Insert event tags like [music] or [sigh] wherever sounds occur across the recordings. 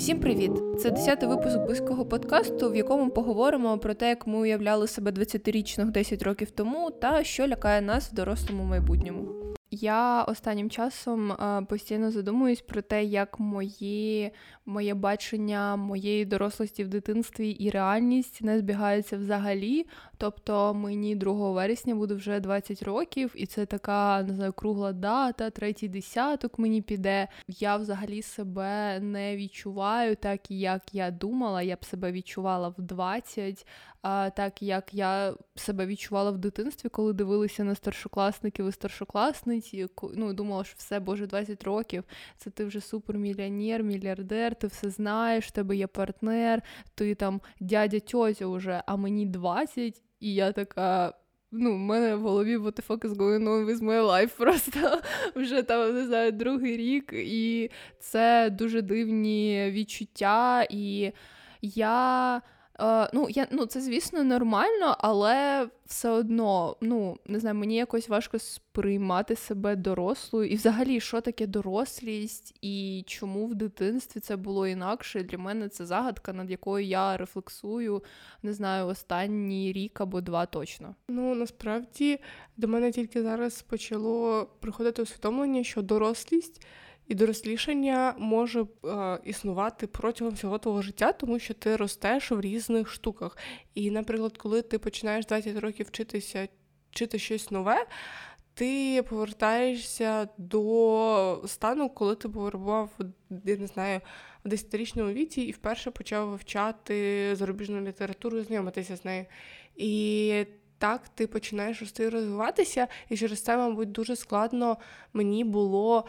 Всім привіт! Це 10-й випуск близького подкасту, в якому поговоримо про те, як ми уявляли себе 20-річних 10 років тому, та що лякає нас в дорослому майбутньому. Я останнім часом постійно задумуюсь про те, як мої, моє бачення моєї дорослості в дитинстві і реальність не збігаються взагалі. Тобто мені 2 вересня буде вже 20 років, і це така не знаю, кругла дата, третій десяток мені піде. Я взагалі себе не відчуваю так, як я думала. Я б себе відчувала в 20, так як я себе відчувала в дитинстві, коли дивилися на старшокласників і старшокласниць, ну думала, що все, боже, 20 років, це ти вже супермільйонер, мільярдер, ти все знаєш, в тебе є партнер, ти там дядя тьотя вже, а мені 20, і я така. Ну, в мене в голові what the fuck is going on with my life [laughs] просто вже там не знаю другий рік, і це дуже дивні відчуття, і я. Е, ну, я, ну, це, звісно, нормально, але все одно, ну, не знаю, мені якось важко сприймати себе дорослою. І взагалі, що таке дорослість, і чому в дитинстві це було інакше. Для мене це загадка, над якою я рефлексую, не знаю, останній рік або два точно. Ну, насправді до мене тільки зараз почало приходити усвідомлення, що дорослість. І дорослішання може е, існувати протягом всього твого життя, тому що ти ростеш в різних штуках. І, наприклад, коли ти починаєш 20 років вчитися вчити щось нове, ти повертаєшся до стану, коли ти перебував, я не знаю, в 10-річному віці і вперше почав вивчати зарубіжну літературу і знайомитися з нею. І так ти починаєш рости і розвиватися, і через це, мабуть, дуже складно мені було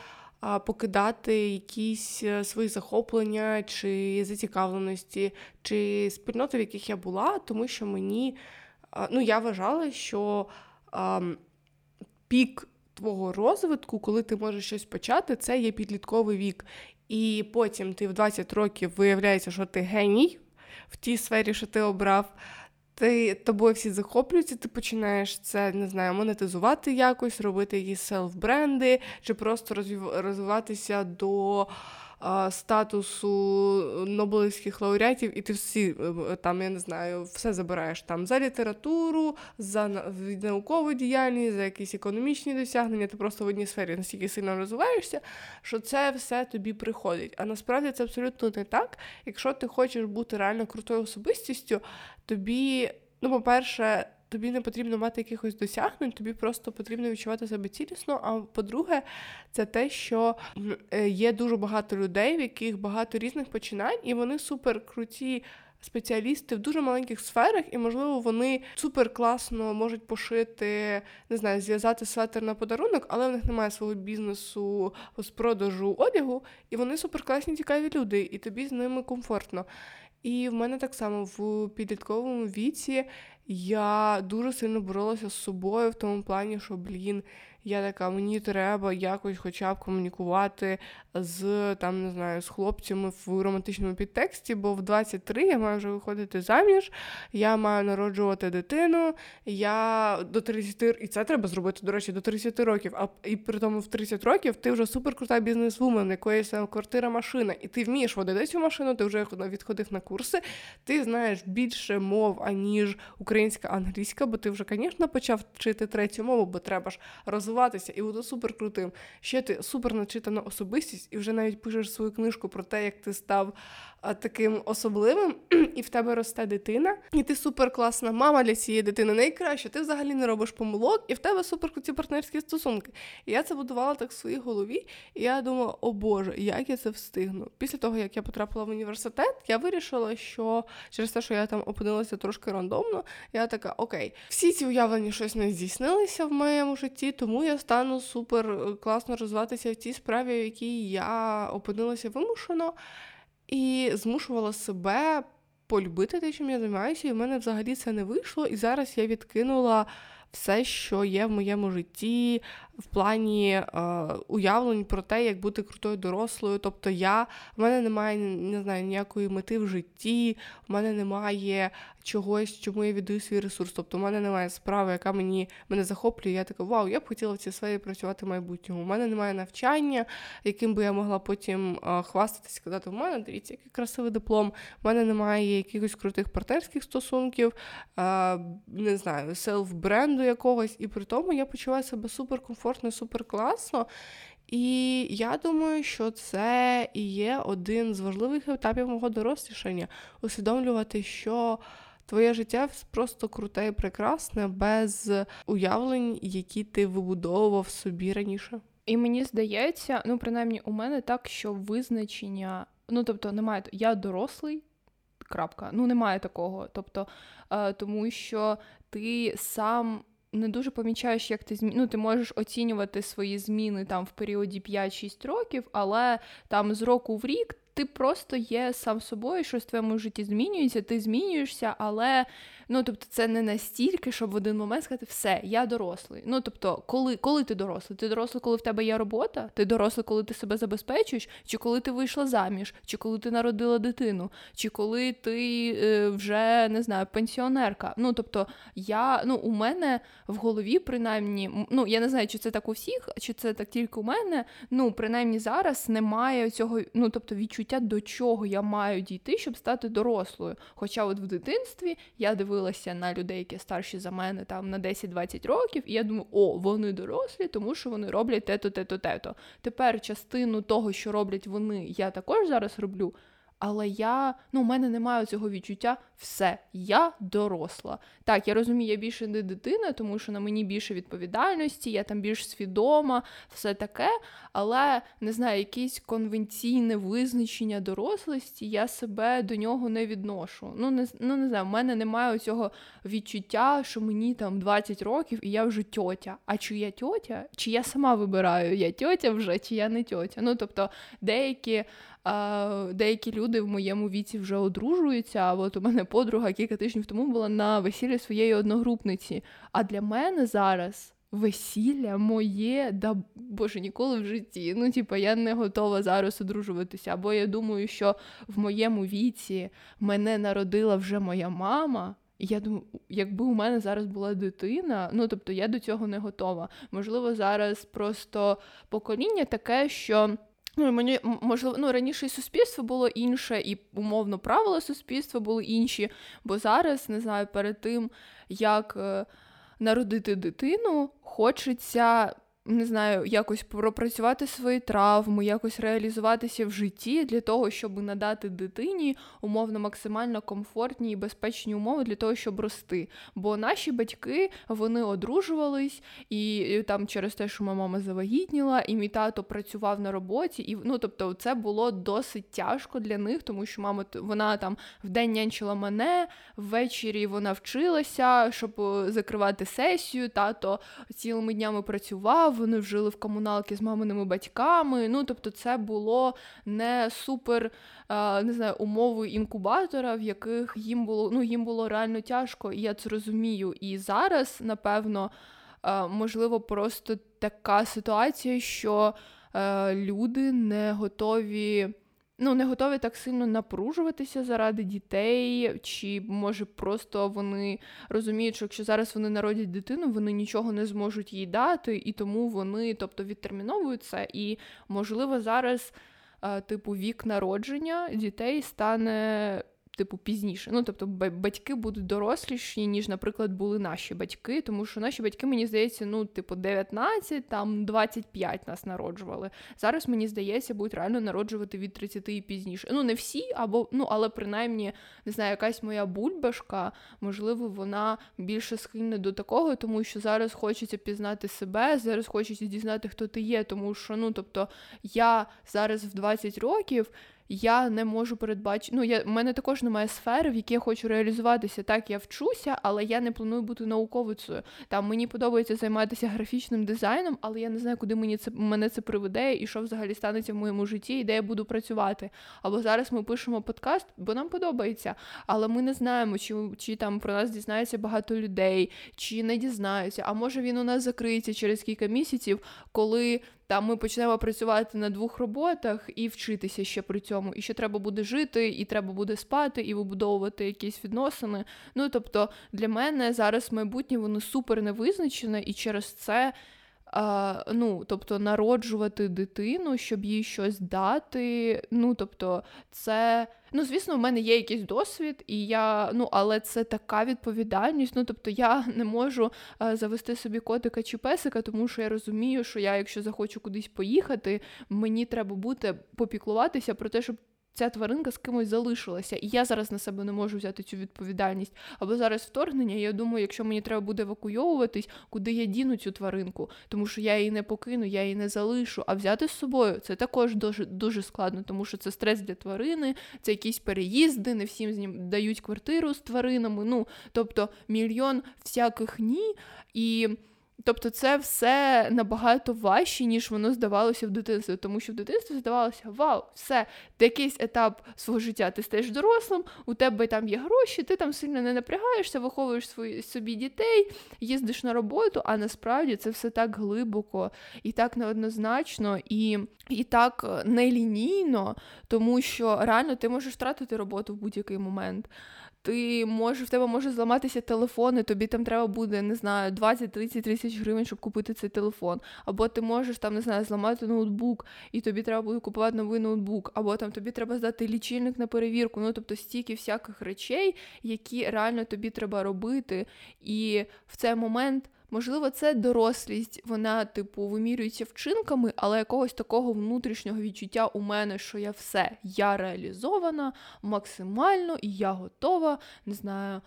покидати якісь е, свої захоплення чи зацікавленості, чи спільноти, в яких я була, тому що мені ну, я вважала, що пік твого розвитку, коли ти можеш щось почати, це є підлітковий вік. І потім ти в 20 років виявляється, що ти геній в тій сфері, що ти обрав ти тобою всі захоплюються, ти починаєш це не знаю, монетизувати якось, робити її селф-бренди, чи просто розвиватися до статусу Нобелівських лауреатів, і ти всі е, там, я не знаю, все забираєш там за літературу, за наукову діяльність, за якісь економічні досягнення. Ти просто в одній сфері настільки сильно розвиваєшся, що це все тобі приходить. А насправді це абсолютно не так. Якщо ти хочеш бути реально крутою особистістю, тобі, ну, по-перше, тобі не потрібно мати якихось досягнень, тобі просто потрібно відчувати себе цілісно. А по-друге, це те, що е, є дуже багато людей, в яких багато різних починань, і вони супер круті. Спеціалісти в дуже маленьких сферах, і, можливо, вони супер класно можуть пошити, не знаю, зв'язати светер на подарунок, але в них немає свого бізнесу з продажу одягу, і вони супер класні, цікаві люди, і тобі з ними комфортно. І в мене так само в підлітковому віці я дуже сильно боролася з собою в тому плані, що, блін, я така, мені треба якось хоча б комунікувати з там, не знаю, з хлопцями в романтичному підтексті, бо в 23 я маю вже виходити заміж, я маю народжувати дитину, я до 30, і це треба зробити, до речі, до 30 років. А і при тому в 30 років ти вже суперкрута бізнес-вумен, якоїсь квартира, машина, і ти вмієш водити цю машину, ти вже відходив на курси, ти знаєш більше мов, аніж українська, англійська, бо ти вже, звісно, почав вчити третю мову, бо треба ж розвиватися і бути суперкрутим. Ще ти супер начитана особистість і вже навіть пишеш свою книжку про те, як ти став таким особливим, [clears throat] і в тебе росте дитина, і ти суперкласна мама для цієї дитини. Найкраще, ти взагалі не робиш помилок, і в тебе суперкруті партнерські стосунки. І я це будувала так в своїй голові, і я думала, о Боже, як я це встигну. Після того, як я потрапила в університет, я вирішила, що через те, що я там опинилася трошки рандомно, я така, окей, всі ці уявлення щось не здійснилися в моєму житті, тому я стану супер е, класно розвиватися в цій справі, в якій я опинилася вимушено і змушувала себе полюбити те, чим я займаюся, і в мене взагалі це не вийшло. І зараз я відкинула все, що є в моєму житті, в плані е, уявлень про те, як бути крутою дорослою. Тобто, я в мене немає не знаю ніякої мети в житті, в мене немає чогось, чому я віддаю свій ресурс. Тобто, в мене немає справи, яка мені мене захоплює. Я така, вау, я б хотіла в цій сфері працювати в майбутньому. У мене немає навчання, яким би я могла потім е, хвастатися, сказати, в мене дивіться, який красивий диплом. У мене немає якихось крутих партнерських стосунків, е, не знаю, селф-бренду якогось. І при тому я почуваю себе суперкомфортно, суперкласно. І я думаю, що це і є один з важливих етапів мого дорослішання усвідомлювати, що твоє життя просто круте і прекрасне, без уявлень, які ти вибудовував собі раніше. І мені здається, ну принаймні у мене так, що визначення, ну тобто, немає я дорослий. Крапка, ну немає такого. Тобто, е, тому що ти сам не дуже помічаєш, як ти змі... ну, ти можеш оцінювати свої зміни там в періоді 5-6 років, але там з року в рік ти просто є сам собою, щось в твоєму житті змінюється, ти змінюєшся, але Ну, тобто, це не настільки, щоб в один момент сказати, все, я дорослий. Ну, тобто, коли коли ти дорослий? Ти дорослий, коли в тебе є робота, ти дорослий, коли ти себе забезпечуєш, чи коли ти вийшла заміж, чи коли ти народила дитину, чи коли ти е, вже не знаю, пенсіонерка. Ну, тобто, я, ну, у мене в голові, принаймні, ну, я не знаю, чи це так у всіх, чи це так тільки у мене. Ну, принаймні зараз немає цього, ну, тобто, відчуття, до чого я маю дійти, щоб стати дорослою. Хоча от в дитинстві я дивилася на людей, які старші за мене там на 10-20 років, і я думаю, о, вони дорослі, тому що вони роблять те-то, те-то, те-то. Тепер частину того, що роблять вони, я також зараз роблю. Але я, ну, у мене немає цього відчуття все, я доросла. Так, я розумію, я більше не дитина, тому що на мені більше відповідальності, я там більш свідома, все таке. Але не знаю, якесь конвенційне визначення дорослості, я себе до нього не відношу. Ну, не ну, не знаю, в мене немає цього відчуття, що мені там 20 років і я вже тьотя. А чи я тьотя, чи я сама вибираю, я тьотя вже, чи я не тьотя. Ну, тобто, деякі. Деякі люди в моєму віці вже одружуються. А от у мене подруга кілька тижнів тому була на весіллі своєї одногрупниці. А для мене зараз. Весілля моє, да боже, ніколи в житті. Ну, типа, я не готова зараз одружуватися. Або я думаю, що в моєму віці мене народила вже моя мама. Я думаю, якби у мене зараз була дитина, ну тобто я до цього не готова. Можливо, зараз просто покоління таке, що. Ну, мені можливо, ну раніше і суспільство було інше, і умовно правила суспільства були інші. Бо зараз не знаю, перед тим як е, народити дитину, хочеться не знаю, якось пропрацювати свої травми, якось реалізуватися в житті для того, щоб надати дитині умовно максимально комфортні і безпечні умови для того, щоб рости. Бо наші батьки вони одружувались, і там через те, що моя мама завагітніла, і мій тато працював на роботі, і ну тобто, це було досить тяжко для них, тому що мама вона там вдень нянчила мене, ввечері вона вчилася, щоб е, закривати сесію. Тато цілими днями працював вони вжили в комуналки з маминими батьками. Ну, тобто, це було не супер не знаю, умови інкубатора, в яких їм було ну, їм було реально тяжко, і я це розумію. І зараз, напевно, можливо, просто така ситуація, що люди не готові ну, не готові так сильно напружуватися заради дітей, чи може просто вони розуміють, що якщо зараз вони народять дитину, вони нічого не зможуть їй дати, і тому вони, тобто, відтерміновують це. І, можливо, зараз, типу, вік народження дітей стане типу, пізніше. Ну, тобто, батьки будуть доросліші, ніж, наприклад, були наші батьки, тому що наші батьки, мені здається, ну, типу, 19, там 25 нас народжували. Зараз, мені здається, будуть реально народжувати від 30 і пізніше. Ну, не всі, або, ну, але принаймні, не знаю, якась моя бульбашка, можливо, вона більше схильна до такого, тому що зараз хочеться пізнати себе, зараз хочеться дізнати, хто ти є, тому що, ну, тобто, я зараз в 20 років я не можу передбачити. Ну, я в мене також немає сфери, в якій я хочу реалізуватися. Так, я вчуся, але я не планую бути науковицею. Там мені подобається займатися графічним дизайном, але я не знаю, куди мені це мене це приведе, і що взагалі станеться в моєму житті, і де я буду працювати. Або зараз ми пишемо подкаст, бо нам подобається, але ми не знаємо, чи чи там про нас дізнається багато людей, чи не дізнаються. А може він у нас закриється через кілька місяців, коли там ми почнемо працювати на двох роботах і вчитися ще при цьому. І ще треба буде жити, і треба буде спати, і вибудовувати якісь відносини. Ну тобто для мене зараз майбутнє воно супер невизначене, і через це. А, Ну, тобто народжувати дитину, щоб їй щось дати. Ну, тобто, це Ну, звісно, в мене є якийсь досвід, і я, ну, але це така відповідальність. Ну, тобто, я не можу завести собі котика чи песика, тому що я розумію, що я, якщо захочу кудись поїхати, мені треба бути попіклуватися про те, щоб ця тваринка з кимось залишилася, і я зараз на себе не можу взяти цю відповідальність. Або зараз вторгнення. Я думаю, якщо мені треба буде евакуйовуватись, куди я діну цю тваринку, тому що я її не покину, я її не залишу. А взяти з собою це також дуже дуже складно, тому що це стрес для тварини, це якісь переїзди, не всім з ним дають квартиру з тваринами. Ну тобто мільйон всяких ні і. Тобто це все набагато важче, ніж воно здавалося в дитинстві, тому що в дитинстві здавалося, вау, все, ти якийсь етап свого життя, ти стаєш дорослим, у тебе там є гроші, ти там сильно не напрягаєшся, виховуєш свої, собі дітей, їздиш на роботу, а насправді це все так глибоко і так неоднозначно, і, і так нелінійно, тому що реально ти можеш втратити роботу в будь-який момент ти можеш, в тебе може зламатися телефон, і тобі там треба буде, не знаю, 20-30 тисяч гривень, щоб купити цей телефон. Або ти можеш там, не знаю, зламати ноутбук, і тобі треба буде купувати новий ноутбук, або там тобі треба здати лічильник на перевірку. Ну, тобто стільки всяких речей, які реально тобі треба робити. І в цей момент. Можливо, це дорослість, вона, типу, вимірюється вчинками, але якогось такого внутрішнього відчуття у мене, що я все, я реалізована максимально, і я готова, не знаю,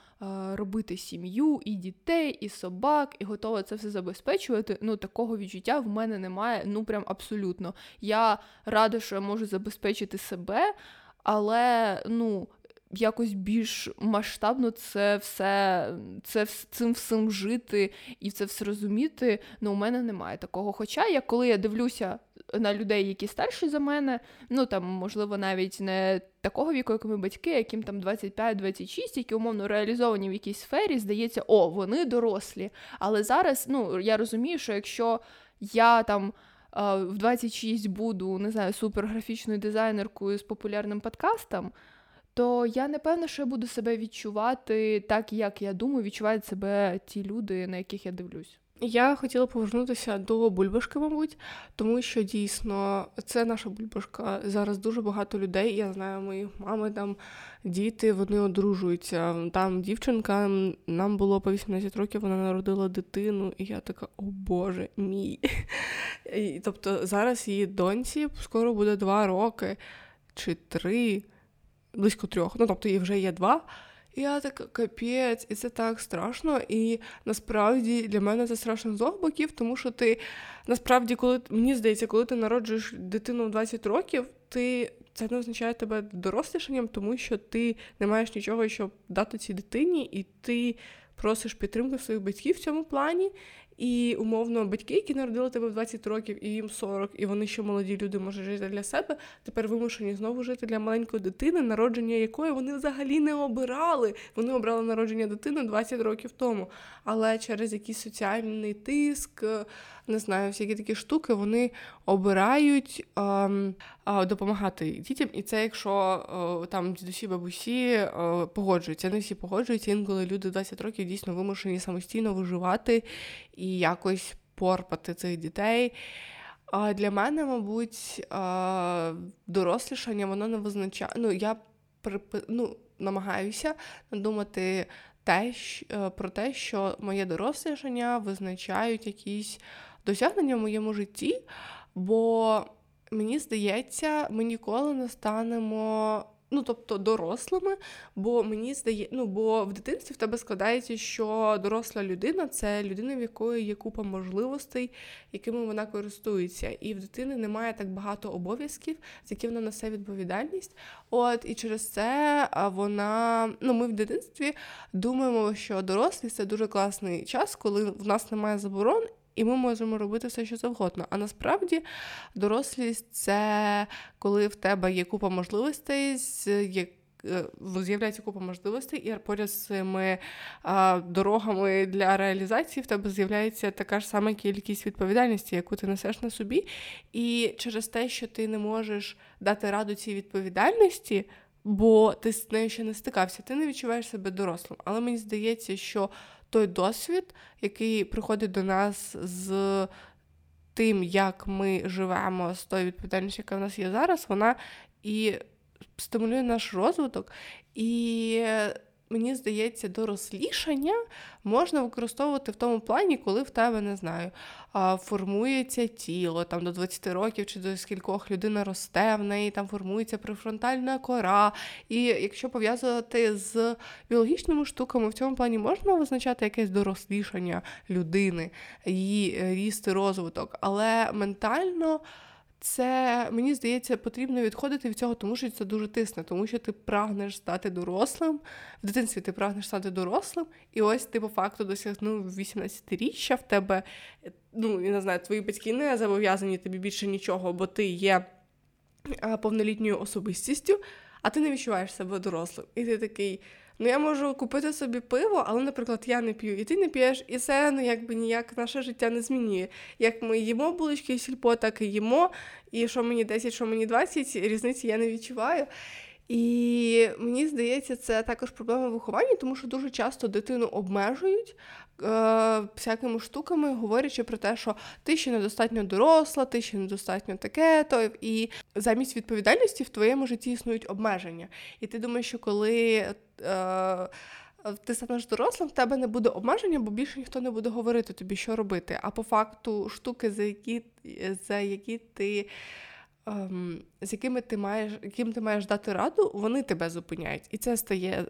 робити сім'ю, і дітей, і собак, і готова це все забезпечувати. Ну, такого відчуття в мене немає. Ну, прям абсолютно. Я рада, що я можу забезпечити себе. Але ну якось більш масштабно це все це цим всім жити і це все розуміти. Ну, у мене немає такого. Хоча я коли я дивлюся на людей, які старші за мене, ну там, можливо, навіть не такого віку, як ми батьки, яким там 25-26, які умовно реалізовані в якійсь сфері, здається, о, вони дорослі. Але зараз ну, я розумію, що якщо я там. В 26 буду не знаю суперграфічною дизайнеркою з популярним подкастом, то я не певна, що я буду себе відчувати так, як я думаю, відчувають себе ті люди, на яких я дивлюсь. Я хотіла повернутися до бульбашки, мабуть, тому що дійсно це наша бульбашка. Зараз дуже багато людей. Я знаю, мої мами там діти, вони одружуються. Там дівчинка нам було по 18 років, вона народила дитину, і я така, о Боже, мій. І, Тобто зараз її доньці скоро буде два роки чи три близько трьох. Ну тобто їх вже є два. І я така капець, і це так страшно. І насправді для мене це страшно з двох боків, тому що ти насправді, коли мені здається, коли ти народжуєш дитину в 20 років, ти це не означає тебе дорослішанням, тому що ти не маєш нічого, щоб дати цій дитині, і ти просиш підтримки своїх батьків в цьому плані. І умовно батьки, які народили тебе в 20 років, і їм 40, і вони ще молоді люди можуть жити для себе, тепер вимушені знову жити для маленької дитини, народження якої вони взагалі не обирали. Вони обрали народження дитини 20 років тому. Але через якийсь соціальний тиск, не знаю, всякі такі штуки, вони обирають ем, допомагати дітям. І це якщо е, там дідусі, бабусі е, погоджуються. Не всі погоджуються, інколи люди 20 років дійсно вимушені самостійно виживати і якось порпати цих дітей. А Для мене, мабуть, дорослішання воно не визначає. Ну, я ну, намагаюся думати те, е, про те, що моє дорослішання визначають якісь досягнення в моєму житті, бо мені здається, ми ніколи не станемо. ну тобто дорослими, бо мені здає, ну бо в дитинстві в тебе складається, що доросла людина це людина, в якої є купа можливостей, якими вона користується. І в дитини немає так багато обов'язків, з якими вона несе відповідальність. От і через це вона, ну ми в дитинстві думаємо, що дорослість це дуже класний час, коли в нас немає заборон. І ми можемо робити все, що завгодно. А насправді дорослість це коли в тебе є купа можливостей, є е, З'являється купа можливостей, і поряд з цими дорогами для реалізації в тебе з'являється така ж сама кількість відповідальності, яку ти несеш на собі. І через те, що ти не можеш дати раду цій відповідальності, бо ти з нею ще не стикався, ти не відчуваєш себе дорослим. Але мені здається, що той досвід, який приходить до нас з тим, як ми живемо, з тою відповідальністю, яка в нас є зараз, вона і стимулює наш розвиток. І мені здається, дорослішання можна використовувати в тому плані, коли в тебе не знаю, формується тіло там до 20 років чи до скількох людина росте, в неї там формується префронтальна кора. І якщо пов'язувати з біологічними штуками, в цьому плані можна визначати якесь дорослішання людини, її е, ріст і розвиток, але ментально це мені здається потрібно відходити від цього, тому що це дуже тисне, тому що ти прагнеш стати дорослим. В дитинстві ти прагнеш стати дорослим, і ось ти по факту досягнув 18-річчя в тебе. Ну я не знаю, твої батьки не зобов'язані тобі більше нічого, бо ти є повнолітньою особистістю, а ти не відчуваєш себе дорослим. І ти такий. Ну, я можу купити собі пиво, але, наприклад, я не п'ю, і ти не п'єш, і це ну, якби ніяк наше життя не змінює. Як ми їмо булочки і сільпо, так і їмо. І що мені 10, що мені 20, різниці я не відчуваю. І мені здається, це також проблема виховання, тому що дуже часто дитину обмежують е, всякими штуками, говорячи про те, що ти ще недостатньо доросла, ти ще недостатньо таке, то і замість відповідальності в твоєму житті існують обмеження. І ти думаєш, що коли. Е, ти станеш дорослим, в тебе не буде обмеження, бо більше ніхто не буде говорити тобі, що робити. А по факту штуки, за які за які ти з якими ти маєш, яким ти маєш дати раду, вони тебе зупиняють. І це стає,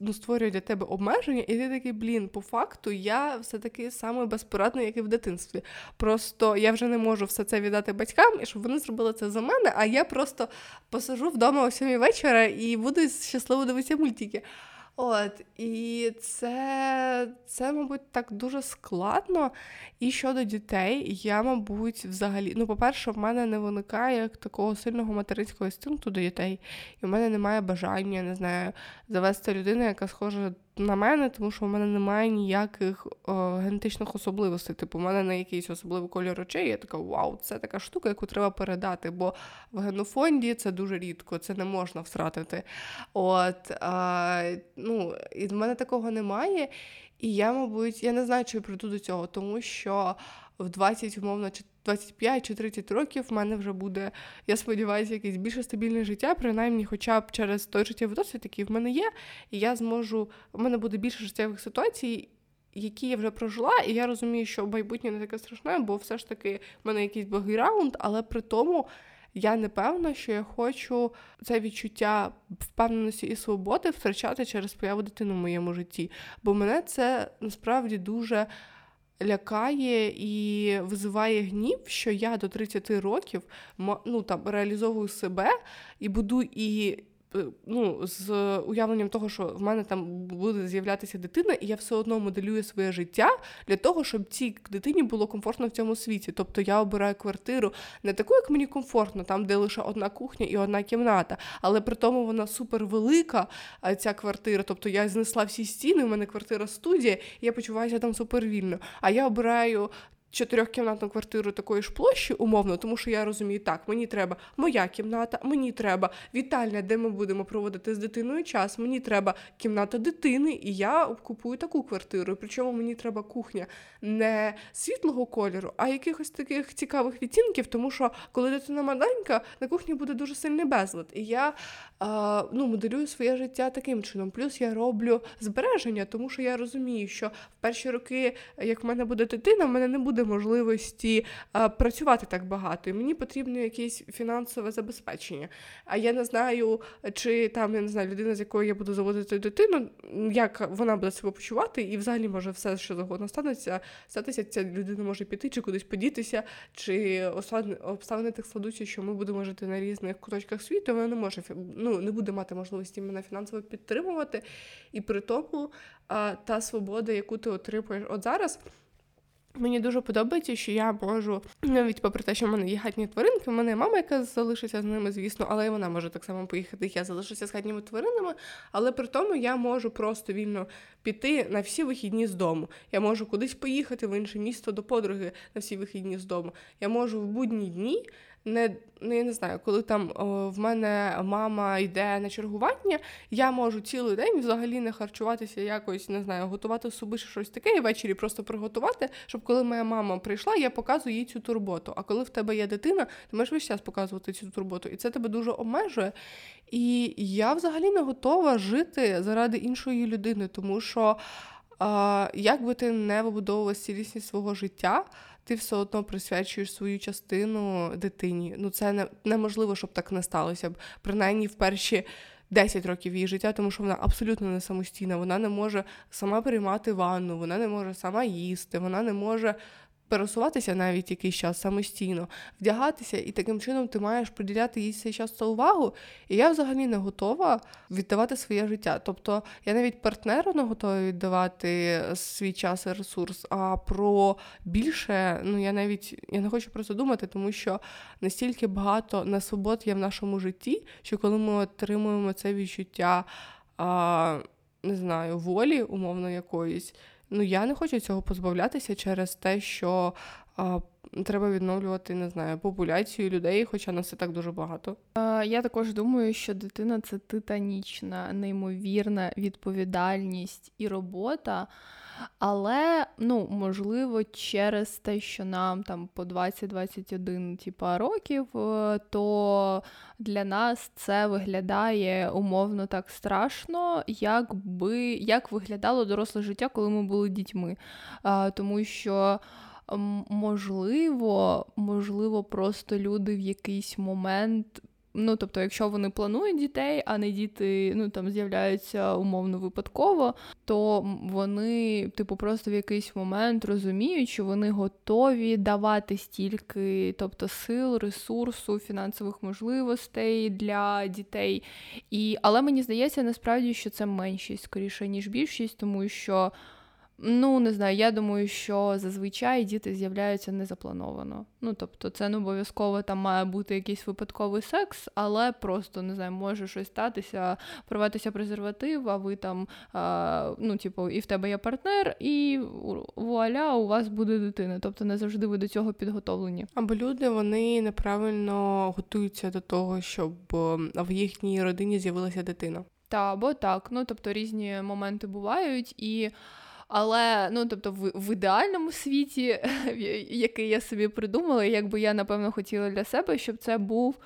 ну, створює для тебе обмеження, і ти такий, блін, по факту я все-таки саме безпорадний, як і в дитинстві. Просто я вже не можу все це віддати батькам, і щоб вони зробили це за мене, а я просто посажу вдома о сьомій вечора і буду щасливо дивитися мультики. От, І це, це, мабуть, так дуже складно. І щодо дітей, я, мабуть, взагалі, ну, по-перше, в мене не виникає такого сильного материнського інстинкту до дітей, і в мене немає бажання, не знаю, завести людину, яка схожа на мене, тому що в мене немає ніяких о, генетичних особливостей. Типу, у мене не якийсь особливий кольор очей. Я така, вау, це така штука, яку треба передати. Бо в генофонді це дуже рідко, це не можна втратити. От, а, ну, І в мене такого немає. І я, мабуть, я не знаю, чи я прийду до цього, тому що в 20, умовно, 25 чи 30 років в мене вже буде, я сподіваюся, якесь більше стабільне життя, принаймні, хоча б через той життєвий досвід, який в мене є, і я зможу, в мене буде більше життєвих ситуацій. Які я вже прожила, і я розумію, що майбутнє не таке страшне, бо все ж таки в мене якийсь бекграунд, але при тому я не певна, що я хочу це відчуття впевненості і свободи втрачати через появу дитини в моєму житті. Бо мене це насправді дуже лякає і визиває гнів, що я до 30 років ну, там, реалізовую себе і буду і ну, з уявленням того, що в мене там буде з'являтися дитина, і я все одно моделюю своє життя для того, щоб цій дитині було комфортно в цьому світі. Тобто я обираю квартиру не таку, як мені комфортно, там, де лише одна кухня і одна кімната, але при тому вона супервелика, ця квартира. Тобто я знесла всі стіни, у мене квартира студія, і я почуваюся там супервільно. А я обираю чотирьохкімнатну квартиру такої ж площі, умовно, тому що я розумію, так, мені треба моя кімната, мені треба вітальня, де ми будемо проводити з дитиною час, мені треба кімната дитини, і я купую таку квартиру. Причому мені треба кухня не світлого кольору, а якихось таких цікавих відтінків, тому що коли дитина маленька, на кухні буде дуже сильний безлад. І я а, ну, моделюю своє життя таким чином. Плюс я роблю збереження, тому що я розумію, що в перші роки, як в мене буде дитина, в мене не буде буде можливості а, працювати так багато, і мені потрібно якесь фінансове забезпечення. А я не знаю, чи там я не знаю людина, з якою я буду заводити дитину, як вона буде себе почувати, і взагалі може все, що завгодно станеться, статися, ця людина може піти чи кудись подітися, чи обставини так складуться, що ми будемо жити на різних куточках світу. Вона не може ну, не буде мати можливості мене фінансово підтримувати. І при тому а, та свобода, яку ти отримуєш от зараз. Мені дуже подобається, що я можу, навіть попри те, що в мене є хатні тваринки, в мене мама, яка залишиться з ними, звісно, але і вона може так само поїхати. Я залишуся з хатніми тваринами, але при тому я можу просто вільно піти на всі вихідні з дому. Я можу кудись поїхати в інше місто до подруги на всі вихідні з дому. Я можу в будні дні не ну, я не знаю, коли там о, в мене мама йде на чергування, я можу цілий день взагалі не харчуватися якось, не знаю, готувати собі щось таке і ввечері просто приготувати, щоб коли моя мама прийшла, я показую їй цю турботу. А коли в тебе є дитина, ти можеш весь час показувати цю турботу. І це тебе дуже обмежує. І я взагалі не готова жити заради іншої людини, тому що. Як би ти не вибудовував цілісність свого життя, ти все одно присвячуєш свою частину дитині. Ну це не, неможливо, щоб так не сталося. Принаймні в перші 10 років її життя, тому що вона абсолютно не самостійна. Вона не може сама приймати ванну, вона не може сама їсти, вона не може пересуватися навіть якийсь час самостійно, вдягатися, і таким чином ти маєш приділяти їй цей час та увагу. І я взагалі не готова віддавати своє життя. Тобто я навіть партнеру не готова віддавати свій час і ресурс, а про більше, ну я навіть я не хочу про це думати, тому що настільки багато несвобод є в нашому житті, що коли ми отримуємо це відчуття, а, не знаю, волі, умовно якоїсь. Ну я не хочу цього позбавлятися через те, що а, треба відновлювати, не знаю, популяцію людей, хоча нас і так дуже багато. Я також думаю, що дитина це титанічна, неймовірна відповідальність і робота. Але, ну, можливо, через те, що нам там по 20-21 типа, років, е, то для нас це виглядає умовно так страшно, якби як виглядало доросле життя, коли ми були дітьми. А, Тому що. Можливо, можливо, просто люди в якийсь момент Ну, тобто, якщо вони планують дітей, а не діти ну там з'являються умовно випадково, то вони, типу, просто в якийсь момент розуміють, що вони готові давати стільки, тобто сил, ресурсу, фінансових можливостей для дітей. І, Але мені здається, насправді, що це меншість скоріше, ніж більшість, тому що. Ну, не знаю, я думаю, що зазвичай діти з'являються незаплановано. Ну, тобто, це не обов'язково там має бути якийсь випадковий секс, але просто не знаю, може щось статися, порватися презерватив, а ви там, а, ну, типу, і в тебе є партнер, і вуаля, у вас буде дитина. Тобто не завжди ви до цього підготовлені. Або люди вони неправильно готуються до того, щоб в їхній родині з'явилася дитина. Та або так. Ну тобто різні моменти бувають і. Але ну тобто, в, в ідеальному світі, [laughs] який я собі придумала, якби я напевно хотіла для себе, щоб це був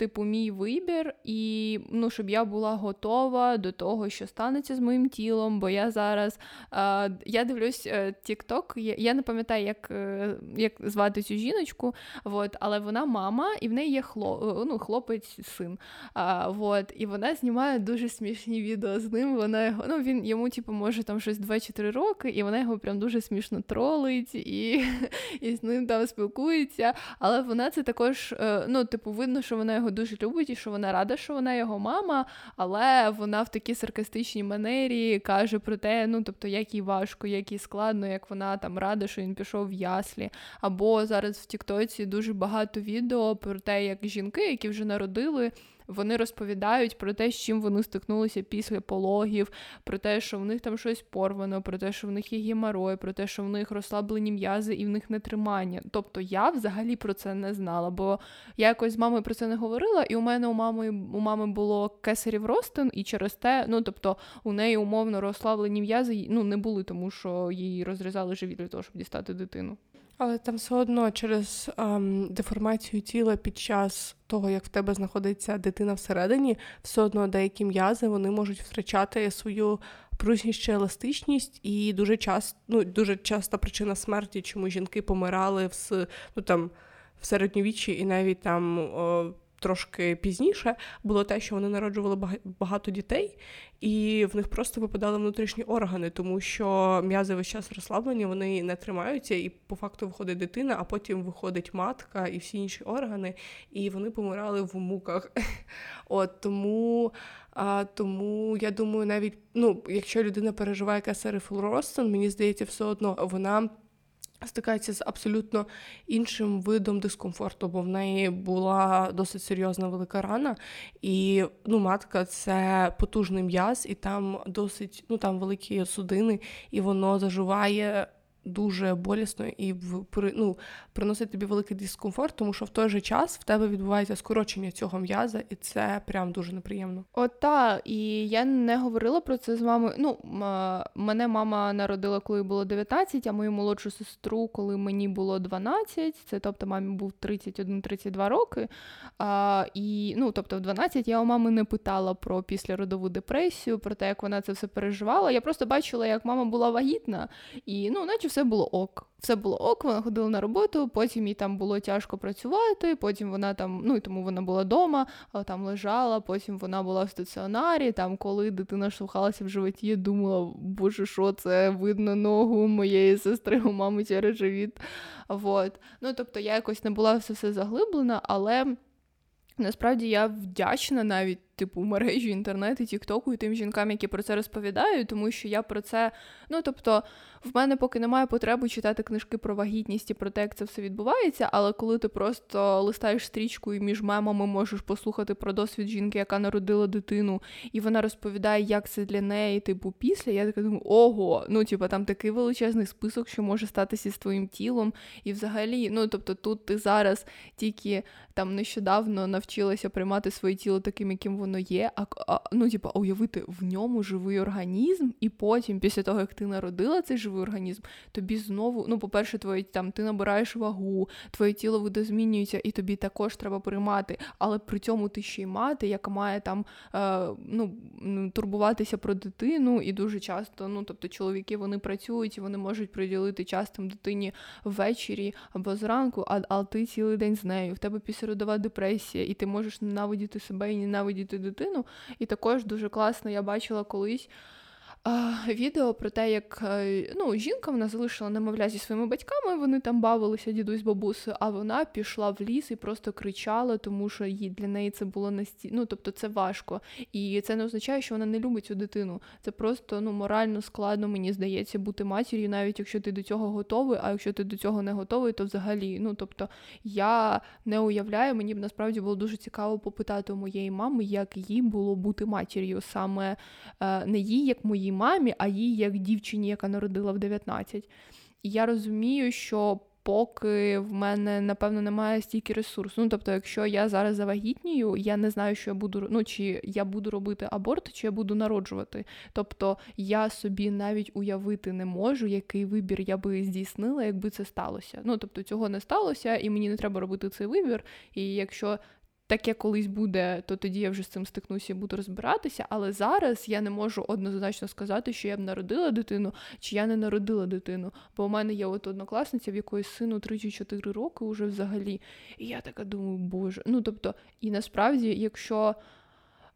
типу, мій вибір, і ну, щоб я була готова до того, що станеться з моїм тілом, бо я зараз е, я дивлюсь TikTok, я, я не пам'ятаю, як е, як звати цю жіночку, вот, але вона мама, і в неї є хлоп, ну, хлопець, син. А, вот, І вона знімає дуже смішні відео з ним. Вона його, ну, він йому, типу, може там щось 2-3 роки, і вона його прям дуже смішно тролить і, [laughs] і з ним там спілкується. Але вона це також, е, ну, типу, видно, що вона його дуже любить і що вона рада, що вона його мама, але вона в такій саркастичній манері каже про те, ну тобто, як їй важко, як їй складно, як вона там рада, що він пішов в яслі. Або зараз в Тіктоці дуже багато відео про те, як жінки, які вже народили. Вони розповідають про те, з чим вони стикнулися після пологів, про те, що в них там щось порвано, про те, що в них є геморой, про те, що в них розслаблені м'язи і в них нетримання. Тобто я взагалі про це не знала, бо я якось з мамою про це не говорила, і у мене у мами у мами було кесарів ростин, і через те, ну тобто, у неї умовно розслаблені м'язи ну не були, тому що їй розрізали живіт для того, щоб дістати дитину. Але там все одно через ем, деформацію тіла під час того, як в тебе знаходиться дитина всередині, все одно деякі м'язи вони можуть втрачати свою пружність чи еластичність, і дуже часто, ну, дуже часто причина смерті, чому жінки помирали в ну, там, в середньовіччі і навіть там. О, Трошки пізніше було те, що вони народжували багато дітей, і в них просто випадали внутрішні органи, тому що м'язи весь час розслаблені, вони не тримаються, і по факту виходить дитина, а потім виходить матка і всі інші органи, і вони помирали в муках. [laughs] От тому. А, Тому я думаю, навіть ну, якщо людина переживає кесарефл розтин, мені здається, все одно вона стикається з абсолютно іншим видом дискомфорту, бо в неї була досить серйозна велика рана, і ну, матка це потужний м'яз, і там досить ну там великі судини, і воно заживає дуже болісно і ну, приносить тобі великий дискомфорт, тому що в той же час в тебе відбувається скорочення цього м'яза, і це прям дуже неприємно. От так, і я не говорила про це з мамою. Ну, мене мама народила, коли було 19, а мою молодшу сестру, коли мені було 12, це тобто мамі був 31-32 роки. А, І ну, тобто, в 12 я у мами не питала про післяродову депресію, про те, як вона це все переживала. Я просто бачила, як мама була вагітна, і ну, наче все було ок. Все було ок, вона ходила на роботу, потім їй там було тяжко працювати, потім вона там, ну і тому вона була вдома, там лежала, потім вона була в стаціонарі. Там, коли дитина штовхалася в животі, я думала, боже, що це видно ногу моєї сестри, у мами через живіт. Вот. Ну, тобто я якось не була все все заглиблена, але насправді я вдячна навіть типу мережі інтернету, тіктоку і тим жінкам, які про це розповідають, тому що я про це, ну тобто, в мене поки немає потреби читати книжки про вагітність і про те, як це все відбувається. Але коли ти просто листаєш стрічку і між мемами можеш послухати про досвід жінки, яка народила дитину, і вона розповідає, як це для неї, типу, після, я така думаю, ого, ну типу, там такий величезний список, що може статися з твоїм тілом. І взагалі, ну тобто, тут ти зараз тільки там нещодавно навчилася приймати своє тіло таким, яким воно є. А, а ну, типу, уявити в ньому живий організм, і потім, після того, як ти народила цей живий організм, тобі знову, ну, по-перше, твоє там ти набираєш вагу, твоє тіло видозмінюється, і тобі також треба приймати. Але при цьому ти ще й мати, яка має там е, ну, турбуватися про дитину, і дуже часто, ну тобто, чоловіки вони працюють і вони можуть приділити час там дитині ввечері або зранку, а, а ти цілий день з нею. В тебе післяродова депресія, і ти можеш ненавидіти себе і ненавидіти дитину. І також дуже класно я бачила колись відео про те, як е, ну, жінка вона залишила немовля зі своїми батьками, вони там бавилися дідусь бабусею, а вона пішла в ліс і просто кричала, тому що їй для неї це було настільки, ну тобто це важко. І це не означає, що вона не любить цю дитину. Це просто ну, морально складно, мені здається, бути матір'ю, навіть якщо ти до цього готовий, а якщо ти до цього не готовий, то взагалі, ну тобто я не уявляю, мені б насправді було дуже цікаво попитати у моєї мами, як їй було бути матір'ю, саме е, не їй, як моїй мамі, а їй як дівчині, яка народила в 19. І я розумію, що поки в мене, напевно, немає стільки ресурсу. Ну, тобто, якщо я зараз завагітнію, я не знаю, що я буду ну, чи я буду робити аборт, чи я буду народжувати. Тобто я собі навіть уявити не можу, який вибір я би здійснила, якби це сталося. Ну, тобто, цього не сталося, і мені не треба робити цей вибір. І якщо таке колись буде, то тоді я вже з цим стикнуся і буду розбиратися. Але зараз я не можу однозначно сказати, що я б народила дитину, чи я не народила дитину. Бо у мене є от однокласниця, в якої сину 3-4 роки уже взагалі. І я така думаю, боже. Ну тобто, і насправді, якщо.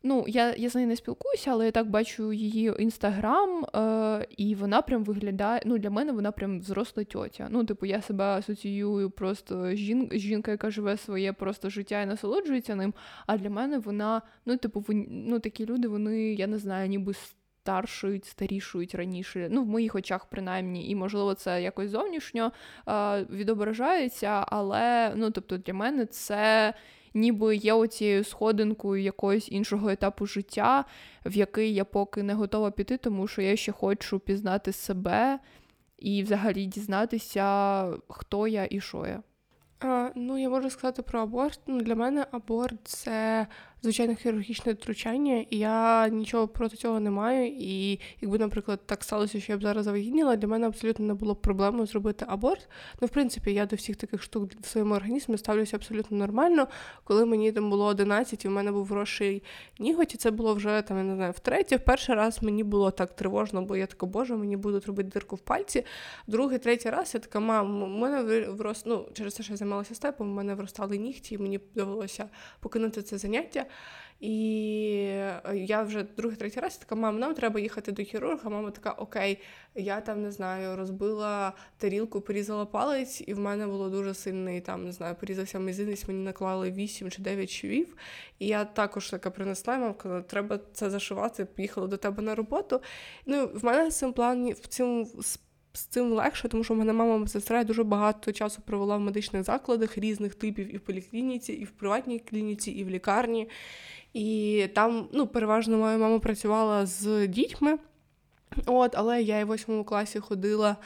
Ну, я я з нею не спілкуюся, але я так бачу її інстаграм, е, і вона прям виглядає. Ну, для мене вона прям взросла тьотя. Ну, типу, я себе асоціюю просто жін, жінка, яка живе своє просто життя і насолоджується ним. А для мене вона, ну, типу, ну, такі люди, вони, я не знаю, ніби старшують, старішують раніше. Ну, в моїх очах, принаймні, і можливо, це якось зовнішньо е, відображається, але ну, тобто, для мене це ніби є оцією сходинкою якогось іншого етапу життя, в який я поки не готова піти, тому що я ще хочу пізнати себе і взагалі дізнатися, хто я і що я. А, Ну, я можу сказати про аборт. Ну, Для мене аборт це звичайно хірургічне втручання, і я нічого проти цього не маю. І якби, наприклад, так сталося, що я б зараз завагітніла, для мене абсолютно не було б проблеми зробити аборт. Ну, в принципі, я до всіх таких штук в своєму організмі ставлюся абсолютно нормально. Коли мені там було 11, і в мене був грошей ніготь, і це було вже там, я не знаю, втретє. В перший раз мені було так тривожно, бо я така, боже, мені будуть робити дирку в пальці. Другий, третій раз я така, мам, у мене врос... ну, через те, що я займалася степом, у мене вростали нігті, і мені довелося покинути це заняття. І е, я вже другий, третій раз така, мам, нам треба їхати до хірурга. Мама така, окей, я там не знаю, розбила тарілку, порізала палець, і в мене було дуже сильний там, не знаю, порізався мізинець, мені наклали 8 чи 9 швів. І я також така принесла, мам казала, треба це зашивати, поїхала до тебе на роботу. Ну, в мене в цьому плані в цьому з цим легше, тому що в мене мама сестра дуже багато часу провела в медичних закладах різних типів і в поліклініці, і в приватній клініці, і в лікарні. І там, ну, переважно моя мама працювала з дітьми. От, але я і в восьмому класі ходила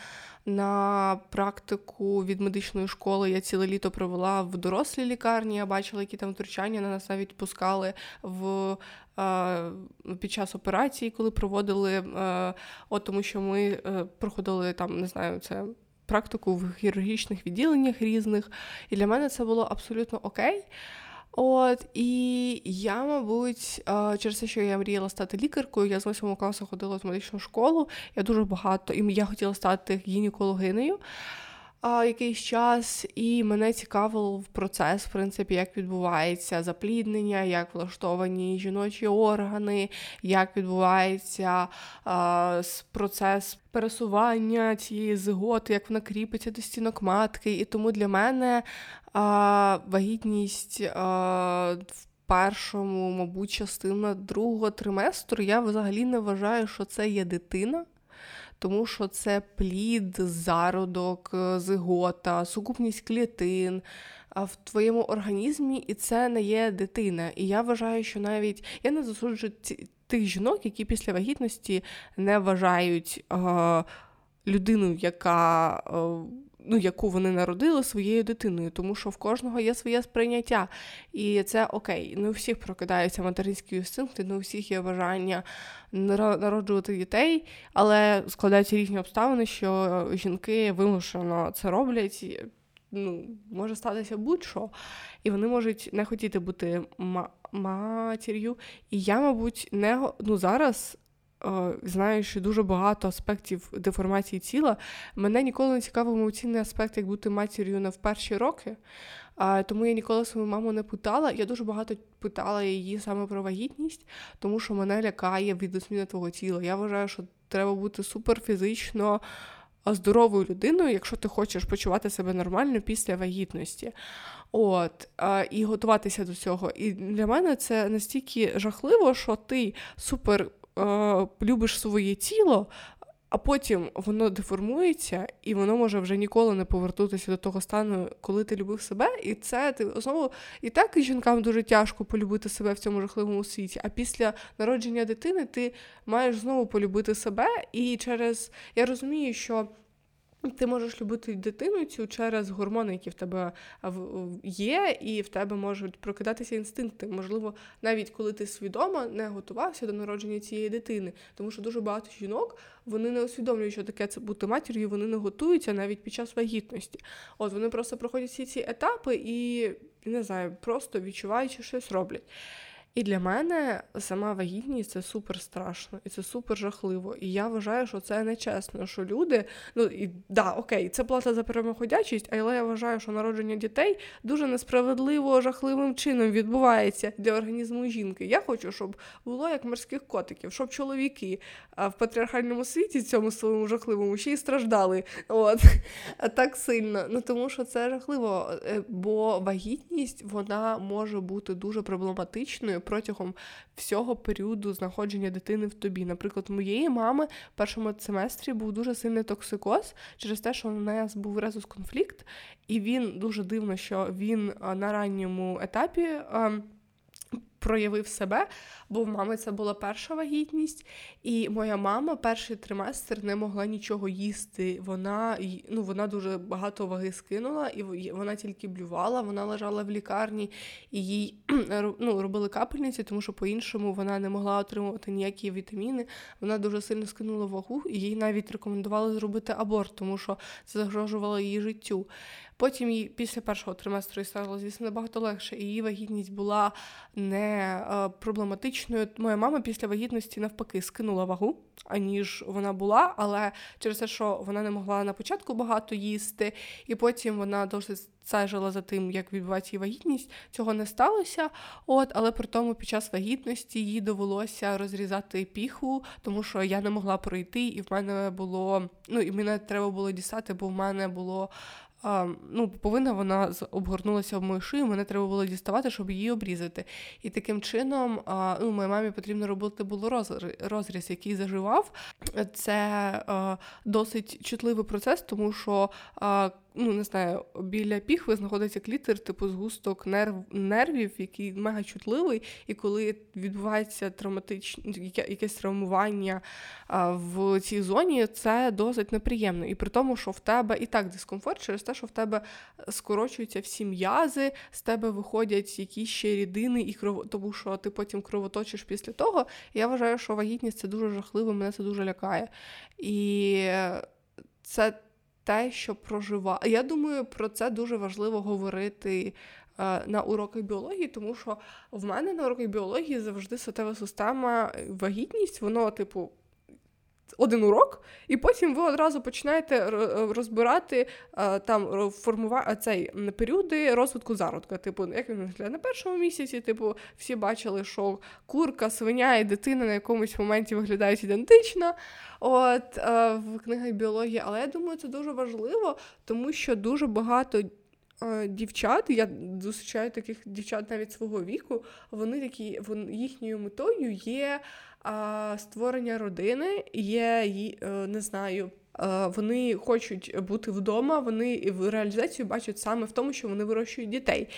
на практику від медичної школи. Я ціле літо провела в дорослій лікарні. Я бачила, які там втручання на нас навіть пускали в. Під час операції, коли проводили, от тому що ми е, проходили там, не знаю, це практику в хірургічних відділеннях різних, і для мене це було абсолютно окей. От і я, мабуть, через те, що я мріяла стати лікаркою, я з восьмого класу ходила в медичну школу. Я дуже багато і я хотіла стати гінекологинею а, якийсь час, і мене цікавив процес, в принципі, як відбувається запліднення, як влаштовані жіночі органи, як відбувається а, процес пересування цієї зиготи, як вона кріпиться до стінок матки. І тому для мене а, вагітність в першому, мабуть, частина другого триместру я взагалі не вважаю, що це є дитина тому що це плід, зародок, е, зигота, сукупність клітин в твоєму організмі, і це не є дитина. І я вважаю, що навіть я не засуджую тих жінок, які після вагітності не вважають е, людину, яка. Е, ну, яку вони народили своєю дитиною, тому що в кожного є своє сприйняття. І це окей. Не у всіх прокидаються материнські інстинкти, не у всіх є бажання народжувати дітей, але складаються різні обставини, що жінки вимушено це роблять. Ну, може статися будь-що, і вони можуть не хотіти бути матір'ю. І я, мабуть, не ну зараз знаю, що дуже багато аспектів деформації тіла. Мене ніколи не цікавив емоційний аспект, як бути матір'ю на в перші роки. Тому я ніколи свою маму не питала. Я дуже багато питала її саме про вагітність, тому що мене лякає від твого тіла. Я вважаю, що треба бути суперфізично здоровою людиною, якщо ти хочеш почувати себе нормально після вагітності. От, І готуватися до цього. І для мене це настільки жахливо, що ти супер е, любиш своє тіло, а потім воно деформується, і воно може вже ніколи не повернутися до того стану, коли ти любив себе. І це ти знову і так і жінкам дуже тяжко полюбити себе в цьому жахливому світі. А після народження дитини ти маєш знову полюбити себе. І через я розумію, що. Ти можеш любити дитину цю через гормони, які в тебе є, і в тебе можуть прокидатися інстинкти. Можливо, навіть коли ти свідомо не готувався до народження цієї дитини, тому що дуже багато жінок вони не усвідомлюють, що таке це бути матір'ю, вони не готуються навіть під час вагітності. От вони просто проходять всі ці етапи і не знаю, просто відчуваючи щось роблять. І для мене сама вагітність це супер страшно і це супер жахливо. І я вважаю, що це нечесно, що люди, ну і да, окей, це плата за перемоходячість, але я вважаю, що народження дітей дуже несправедливо, жахливим чином відбувається для організму жінки. Я хочу, щоб було як морських котиків, щоб чоловіки в патріархальному світі цьому своєму жахливому ще й страждали. От [laughs] так сильно. Ну тому що це жахливо, е, бо вагітність вона може бути дуже проблематичною протягом всього періоду знаходження дитини в тобі. Наприклад, моєї мами в першому семестрі був дуже сильний токсикоз через те, що у нас був резус конфлікт, і він дуже дивно, що він на ранньому етапі проявив себе, бо в мами це була перша вагітність, і моя мама перший триместр не могла нічого їсти. Вона ну, вона дуже багато ваги скинула, і вона тільки блювала, вона лежала в лікарні і їй [clears throat] ну, робили капельниці, тому що по-іншому вона не могла отримувати ніякі вітаміни. Вона дуже сильно скинула вагу, і їй навіть рекомендували зробити аборт, тому що це загрожувало її життю. Потім їй після першого триместру стало, звісно, набагато легше. І її вагітність була не е, проблематичною. Моя мама після вагітності навпаки скинула вагу, аніж вона була, але через те, що вона не могла на початку багато їсти, і потім вона досить стежила за тим, як відбувається її вагітність. Цього не сталося. От, але при тому під час вагітності їй довелося розрізати піху, тому що я не могла пройти, і в мене було ну і мене треба було дістати, бо в мене було а, ну, повинна вона обгорнулася в мою шию, мене треба було діставати, щоб її обрізати. І таким чином а, ну, моїй мамі потрібно робити було розріз, який заживав. Це а, досить чутливий процес, тому що ну не знаю, біля піхви знаходиться клітер, типу згусток нерв, нервів, який мега чутливий, і коли відбувається травматичне якесь травмування а, в цій зоні, це досить неприємно. І при тому, що в тебе і так дискомфорт через те, що в тебе скорочуються всі м'язи, з тебе виходять якісь ще рідини, і кров... тому що ти потім кровоточиш після того. я вважаю, що вагітність це дуже жахливо, мене це дуже лякає. І це те, що проживає. Я думаю, про це дуже важливо говорити е, на уроках біології, тому що в мене на уроках біології завжди сотева система, вагітність, воно, типу, один урок, і потім ви одразу починаєте розбирати е, там формува... цей періоди розвитку зародка. Типу, як він виглядає на першому місяці, типу, всі бачили, що курка, свиня і дитина на якомусь моменті виглядають ідентично. От е, в книгах біології, але я думаю, це дуже важливо, тому що дуже багато. Е, дівчат, я зустрічаю таких дівчат навіть свого віку, вони такі, вони, їхньою метою є а, створення родини, є е, не знаю. Вони хочуть бути вдома, вони в реалізацію бачать саме в тому, що вони вирощують дітей.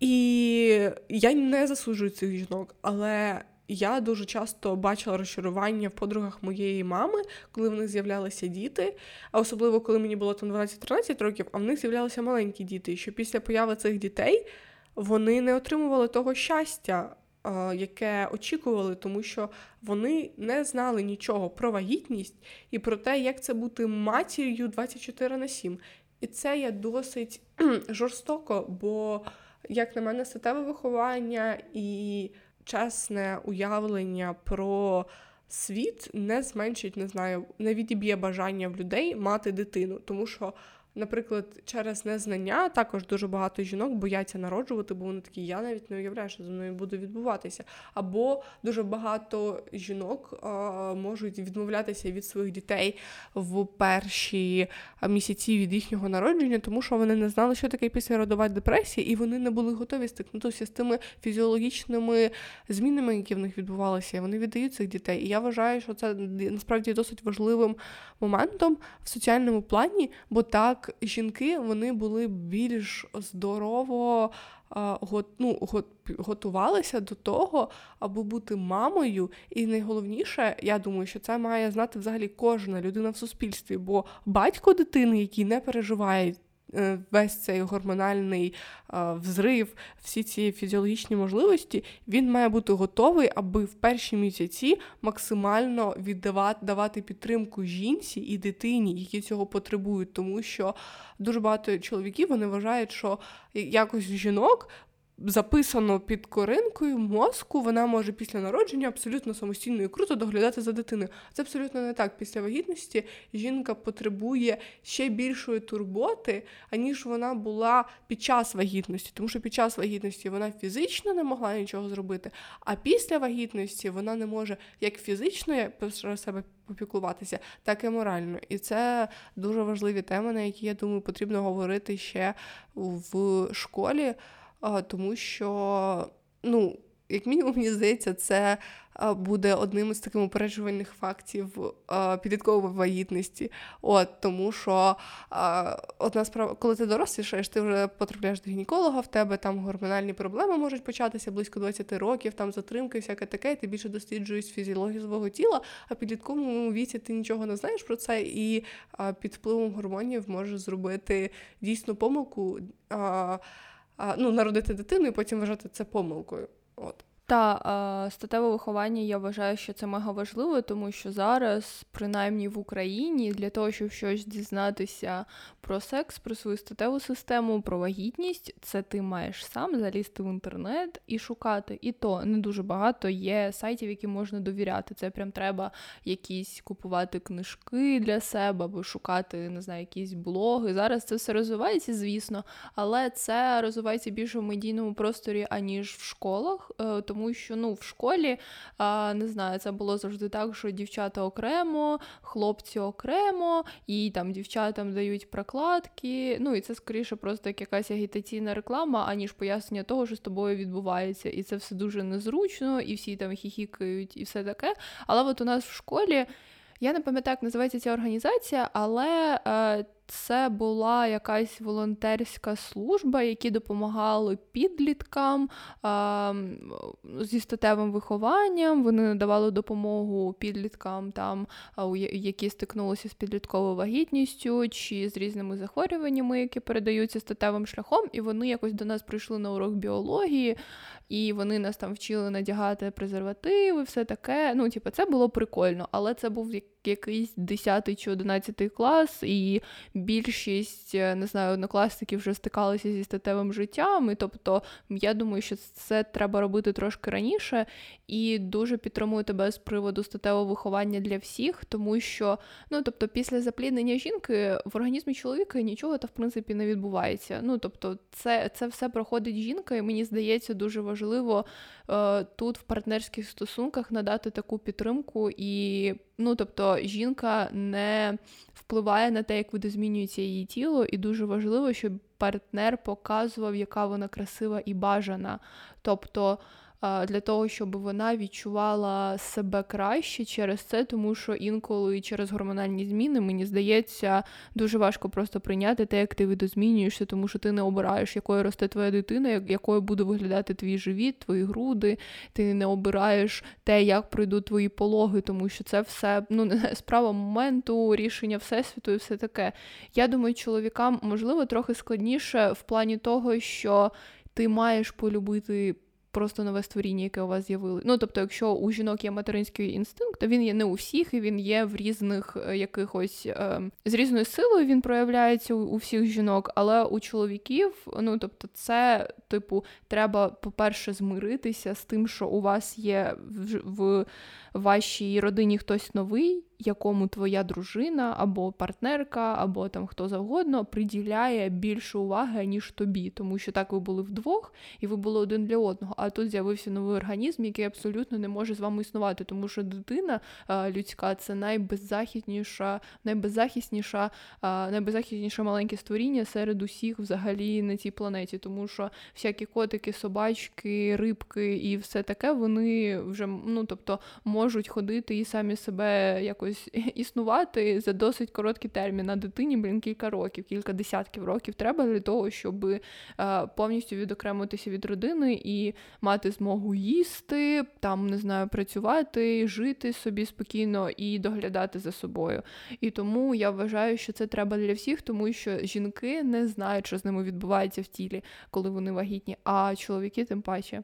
І я не засуджую цих жінок, але я дуже часто бачила розчарування в подругах моєї мами, коли в них з'являлися діти, а особливо коли мені було там 12-13 років, а в них з'являлися маленькі діти. Що після появи цих дітей вони не отримували того щастя, яке очікували, тому що вони не знали нічого про вагітність і про те, як це бути матір'ю 24 на 7. І це є досить [clears throat] жорстоко, бо, як на мене, статеве виховання і чесне уявлення про світ не зменшить, не знаю, не відіб'є бажання в людей мати дитину, тому що Наприклад, через незнання також дуже багато жінок бояться народжувати, бо вони такі, я навіть не уявляю, що зі мною буде відбуватися. Або дуже багато жінок а, можуть відмовлятися від своїх дітей в перші місяці від їхнього народження, тому що вони не знали, що таке післяродова депресія, і вони не були готові стикнутися з тими фізіологічними змінами, які в них відбувалися. Вони віддають цих дітей. І я вважаю, що це насправді досить важливим моментом в соціальному плані, бо так як жінки вони були більш здорово ну, готувалися до того, аби бути мамою. І найголовніше, я думаю, що це має знати взагалі кожна людина в суспільстві, бо батько дитини, який не переживає весь цей гормональний е, взрив, всі ці фізіологічні можливості, він має бути готовий, аби в перші місяці максимально віддавати давати підтримку жінці і дитині, які цього потребують, тому що дуже багато чоловіків вони вважають, що якось жінок записано під коринкою мозку, вона може після народження абсолютно самостійно і круто доглядати за дитиною. Це абсолютно не так. Після вагітності жінка потребує ще більшої турботи, аніж вона була під час вагітності, тому що під час вагітності вона фізично не могла нічого зробити, а після вагітності вона не може як фізично про себе попіклуватися, так і морально. І це дуже важливі теми, на які я думаю, потрібно говорити ще в школі тому що, ну, як мінімум, мені здається, це буде одним із таких упереджувальних фактів підліткової вагітності. От тому, що одна справа, коли ти дорослішаєш, ти вже потрапляєш до гінеколога, в тебе там гормональні проблеми можуть початися близько 20 років, там затримки, всяке таке, і ти більше досліджуєш фізіологію свого тіла, а підлітковому віці ти нічого не знаєш про це, і під впливом гормонів можеш зробити дійсну помилку. Ну, народити дитину і потім вважати це помилкою. От. Та статеве виховання я вважаю, що це мега важливо, тому що зараз, принаймні в Україні, для того, щоб щось дізнатися про секс, про свою статеву систему, про вагітність, це ти маєш сам залізти в інтернет і шукати. І то не дуже багато є сайтів, які можна довіряти. Це прям треба якісь купувати книжки для себе або шукати, не знаю, якісь блоги. Зараз це все розвивається, звісно, але це розвивається більше в медійному просторі, аніж в школах. Е, тому що ну, в школі не знаю, це було завжди так, що дівчата окремо, хлопці окремо, і там дівчатам дають прокладки. Ну і це скоріше просто як якась агітаційна реклама, аніж пояснення того, що з тобою відбувається. І це все дуже незручно, і всі там хіхікають, і все таке. Але от у нас в школі. Я не пам'ятаю, як називається ця організація, але е, це була якась волонтерська служба, які допомагали підліткам е, зі статевим вихованням. Вони надавали допомогу підліткам, там, які стикнулися з підлітковою вагітністю чи з різними захворюваннями, які передаються статевим шляхом. І вони якось до нас прийшли на урок біології, і вони нас там вчили надягати презервативи, все таке. Ну, типу, це було прикольно, але це був якийсь 10 чи 11 клас, і більшість е, не знаю, однокласників вже стикалися зі статевим життям. І тобто, я думаю, що це треба робити трошки раніше, і дуже підтримую тебе з приводу статевого виховання для всіх, тому що ну, тобто, після запліднення жінки в організмі чоловіка нічого та в принципі не відбувається. Ну тобто, це, це все проходить жінка, і мені здається, дуже важливо е, тут в партнерських стосунках надати таку підтримку і. Ну, тобто жінка не впливає на те, як буде змінюється її тіло, і дуже важливо, щоб партнер показував, яка вона красива і бажана. Тобто для того, щоб вона відчувала себе краще через це, тому що інколи через гормональні зміни, мені здається, дуже важко просто прийняти те, як ти видозмінюєшся, тому що ти не обираєш, якою росте твоя дитина, якою буде виглядати твій живіт, твої груди. Ти не обираєш те, як пройдуть твої пологи, тому що це все ну справа моменту, рішення всесвіту і все таке. Я думаю, чоловікам можливо трохи складніше в плані того, що ти маєш полюбити просто нове створіння, яке у вас з'явилося. Ну, тобто, якщо у жінок є материнський інстинкт, то він є не у всіх, і він є в різних е, якихось е, з різною силою він проявляється у, у всіх жінок, але у чоловіків, ну тобто, це, типу, треба, по-перше, змиритися з тим, що у вас є в, в вашій родині хтось новий якому твоя дружина або партнерка, або там хто завгодно приділяє більше уваги, ніж тобі, тому що так ви були вдвох і ви були один для одного. А тут з'явився новий організм, який абсолютно не може з вами існувати, тому що дитина людська це найбеззахисніша, найбеззахисніша, найбеззахисніше маленьке створіння серед усіх взагалі на цій планеті, тому що всякі котики, собачки, рибки і все таке, вони вже ну тобто можуть ходити і самі себе якось [laughs] існувати за досить короткий термін. На дитині, блін, кілька років, кілька десятків років треба для того, щоб е, повністю відокремитися від родини і мати змогу їсти, там не знаю, працювати, жити собі спокійно і доглядати за собою. І тому я вважаю, що це треба для всіх, тому що жінки не знають, що з ними відбувається в тілі, коли вони вагітні, а чоловіки тим паче.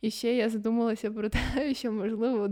І ще я задумалася про те, [laughs] що можливо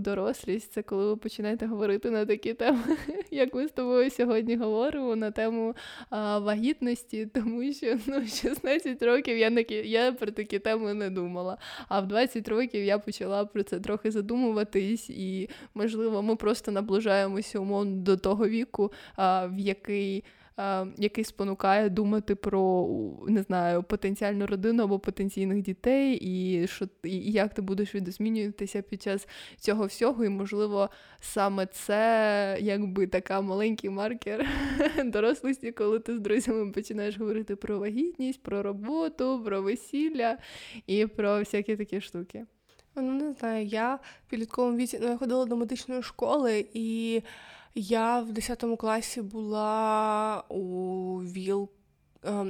дорослість це коли ви починаєте говорити на такі теми, [laughs] як ми з тобою сьогодні говоримо на тему а, вагітності, тому що [laughs] ну, 16 років я не, я про такі теми не думала. А в 20 років я почала про це трохи задумуватись, і можливо, ми просто наближаємося умовно до того віку, а, в який. Е, який спонукає думати про не знаю, потенціальну родину або потенційних дітей, і що і як ти будеш відозмінюватися під час цього всього. І, можливо, саме це якби така маленький маркер [laughs] дорослості, коли ти з друзями починаєш говорити про вагітність, про роботу, про весілля і про всякі такі штуки. Ну, не знаю, я в підлітковому віці ну, я ходила до медичної школи, і я в 10 класі була у ВІЛ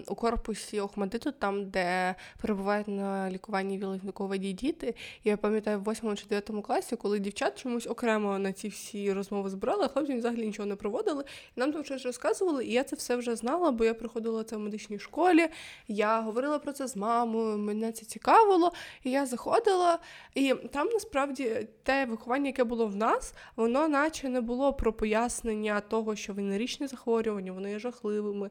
у корпусі Охмадиту, там, де перебувають на лікуванні віловікові діти. Я пам'ятаю, в 8 чи 9 класі, коли дівчат чомусь окремо на ці всі розмови збирали, хлопці взагалі нічого не проводили. І нам там щось розказували, і я це все вже знала, бо я приходила це в медичній школі. Я говорила про це з мамою, мене це цікавило. І я заходила, і там насправді те виховання, яке було в нас, воно наче не було про пояснення того, що венеричні захворювання, вони є жахливими,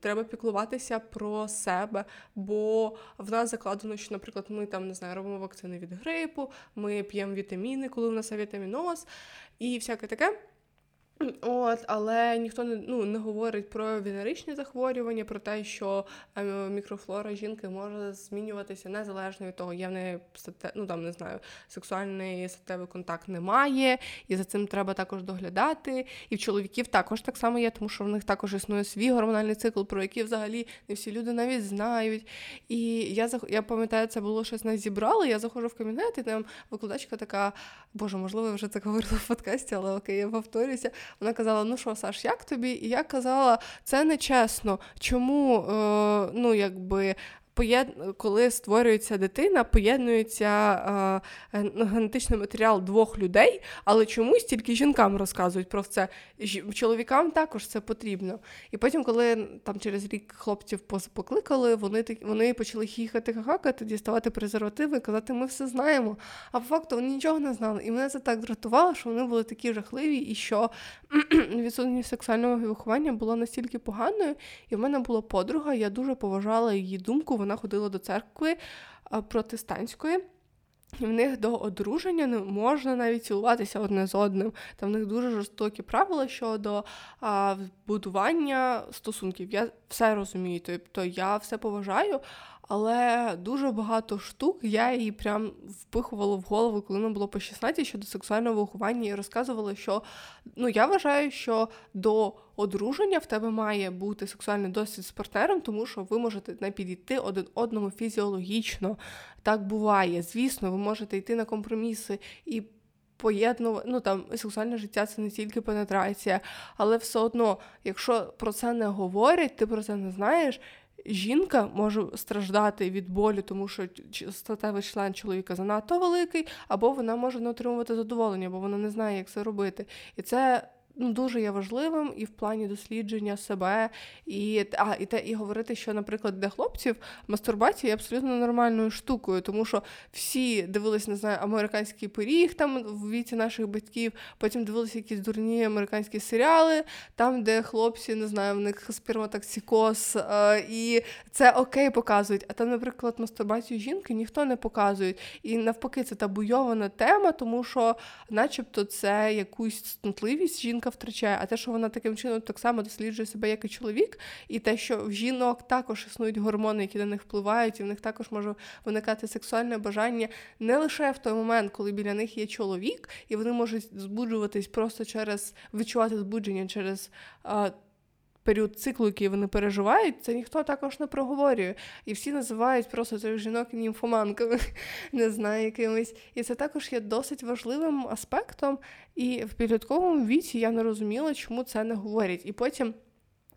треба піклувати піклуватися про себе, бо в нас закладено, що, наприклад, ми там не знаю, робимо вакцини від грипу, ми п'ємо вітаміни, коли в нас є вітаміноз і всяке таке. От, Але ніхто не ну, не говорить про венеричні захворювання, про те, що е, мікрофлора жінки може змінюватися незалежно від того, є в неї ну, там, не знаю, сексуальний статевий контакт немає, і за цим треба також доглядати. І в чоловіків також так само є, тому що в них також існує свій гормональний цикл, про який взагалі не всі люди навіть знають. І я я пам'ятаю, це було щось нас зібрали. Я заходжу в кабінет, і там викладачка така, боже, можливо, я вже так говорила в подкасті, але окей, я повторюся. Вона казала: Ну що, Саш, як тобі? І я казала, це не чесно. Чому е, ну, якби коли створюється дитина, поєднується е, генетичний матеріал двох людей, але чомусь тільки жінкам розказують про це. Чоловікам також це потрібно. І потім, коли там через рік хлопців покликали, вони вони почали хіхати, хахакати, діставати презервативи і казати, ми все знаємо. А по факту вони нічого не знали. І мене це так дратувало, що вони були такі жахливі, і що [clears throat] відсутність сексуального виховання була настільки поганою. І в мене була подруга, я дуже поважала її думку вона ходила до церкви протестантської. І в них до одруження не можна навіть цілуватися одне з одним. Там в них дуже жорстокі правила щодо а, будування стосунків. Я все розумію, тобто я все поважаю, але дуже багато штук я їй прям впихувала в голову, коли нам було по 16 щодо сексуального виховання, і розказувала, що ну я вважаю, що до одруження в тебе має бути сексуальний досвід з партнером, тому що ви можете не підійти один одному фізіологічно. Так буває. Звісно, ви можете йти на компроміси і. Поєднувати, ну там сексуальне життя це не тільки пенетрація, але все одно, якщо про це не говорять, ти про це не знаєш, жінка може страждати від болю, тому що статевий член чоловіка занадто великий, або вона може не отримувати задоволення, бо вона не знає, як це робити. І це ну, дуже є важливим і в плані дослідження себе, і а, і те, і говорити, що, наприклад, для хлопців мастурбація є абсолютно нормальною штукою, тому що всі дивились, не знаю, американський пиріг там в віці наших батьків, потім дивилися якісь дурні американські серіали, там, де хлопці, не знаю, в них сперматоксикоз, е, і це окей показують. А там, наприклад, мастурбацію жінки ніхто не показує. І навпаки, це табуйована тема, тому що, начебто, це якусь снутливість жінка жінка втрачає, а те, що вона таким чином так само досліджує себе, як і чоловік, і те, що в жінок також існують гормони, які на них впливають, і в них також може виникати сексуальне бажання не лише в той момент, коли біля них є чоловік, і вони можуть збуджуватись просто через відчувати збудження через період циклу, який вони переживають, це ніхто також не проговорює. І всі називають просто цих жінок німфоманками, [laughs] не знаю, якимись. І це також є досить важливим аспектом. І в підлітковому віці я не розуміла, чому це не говорять. І потім.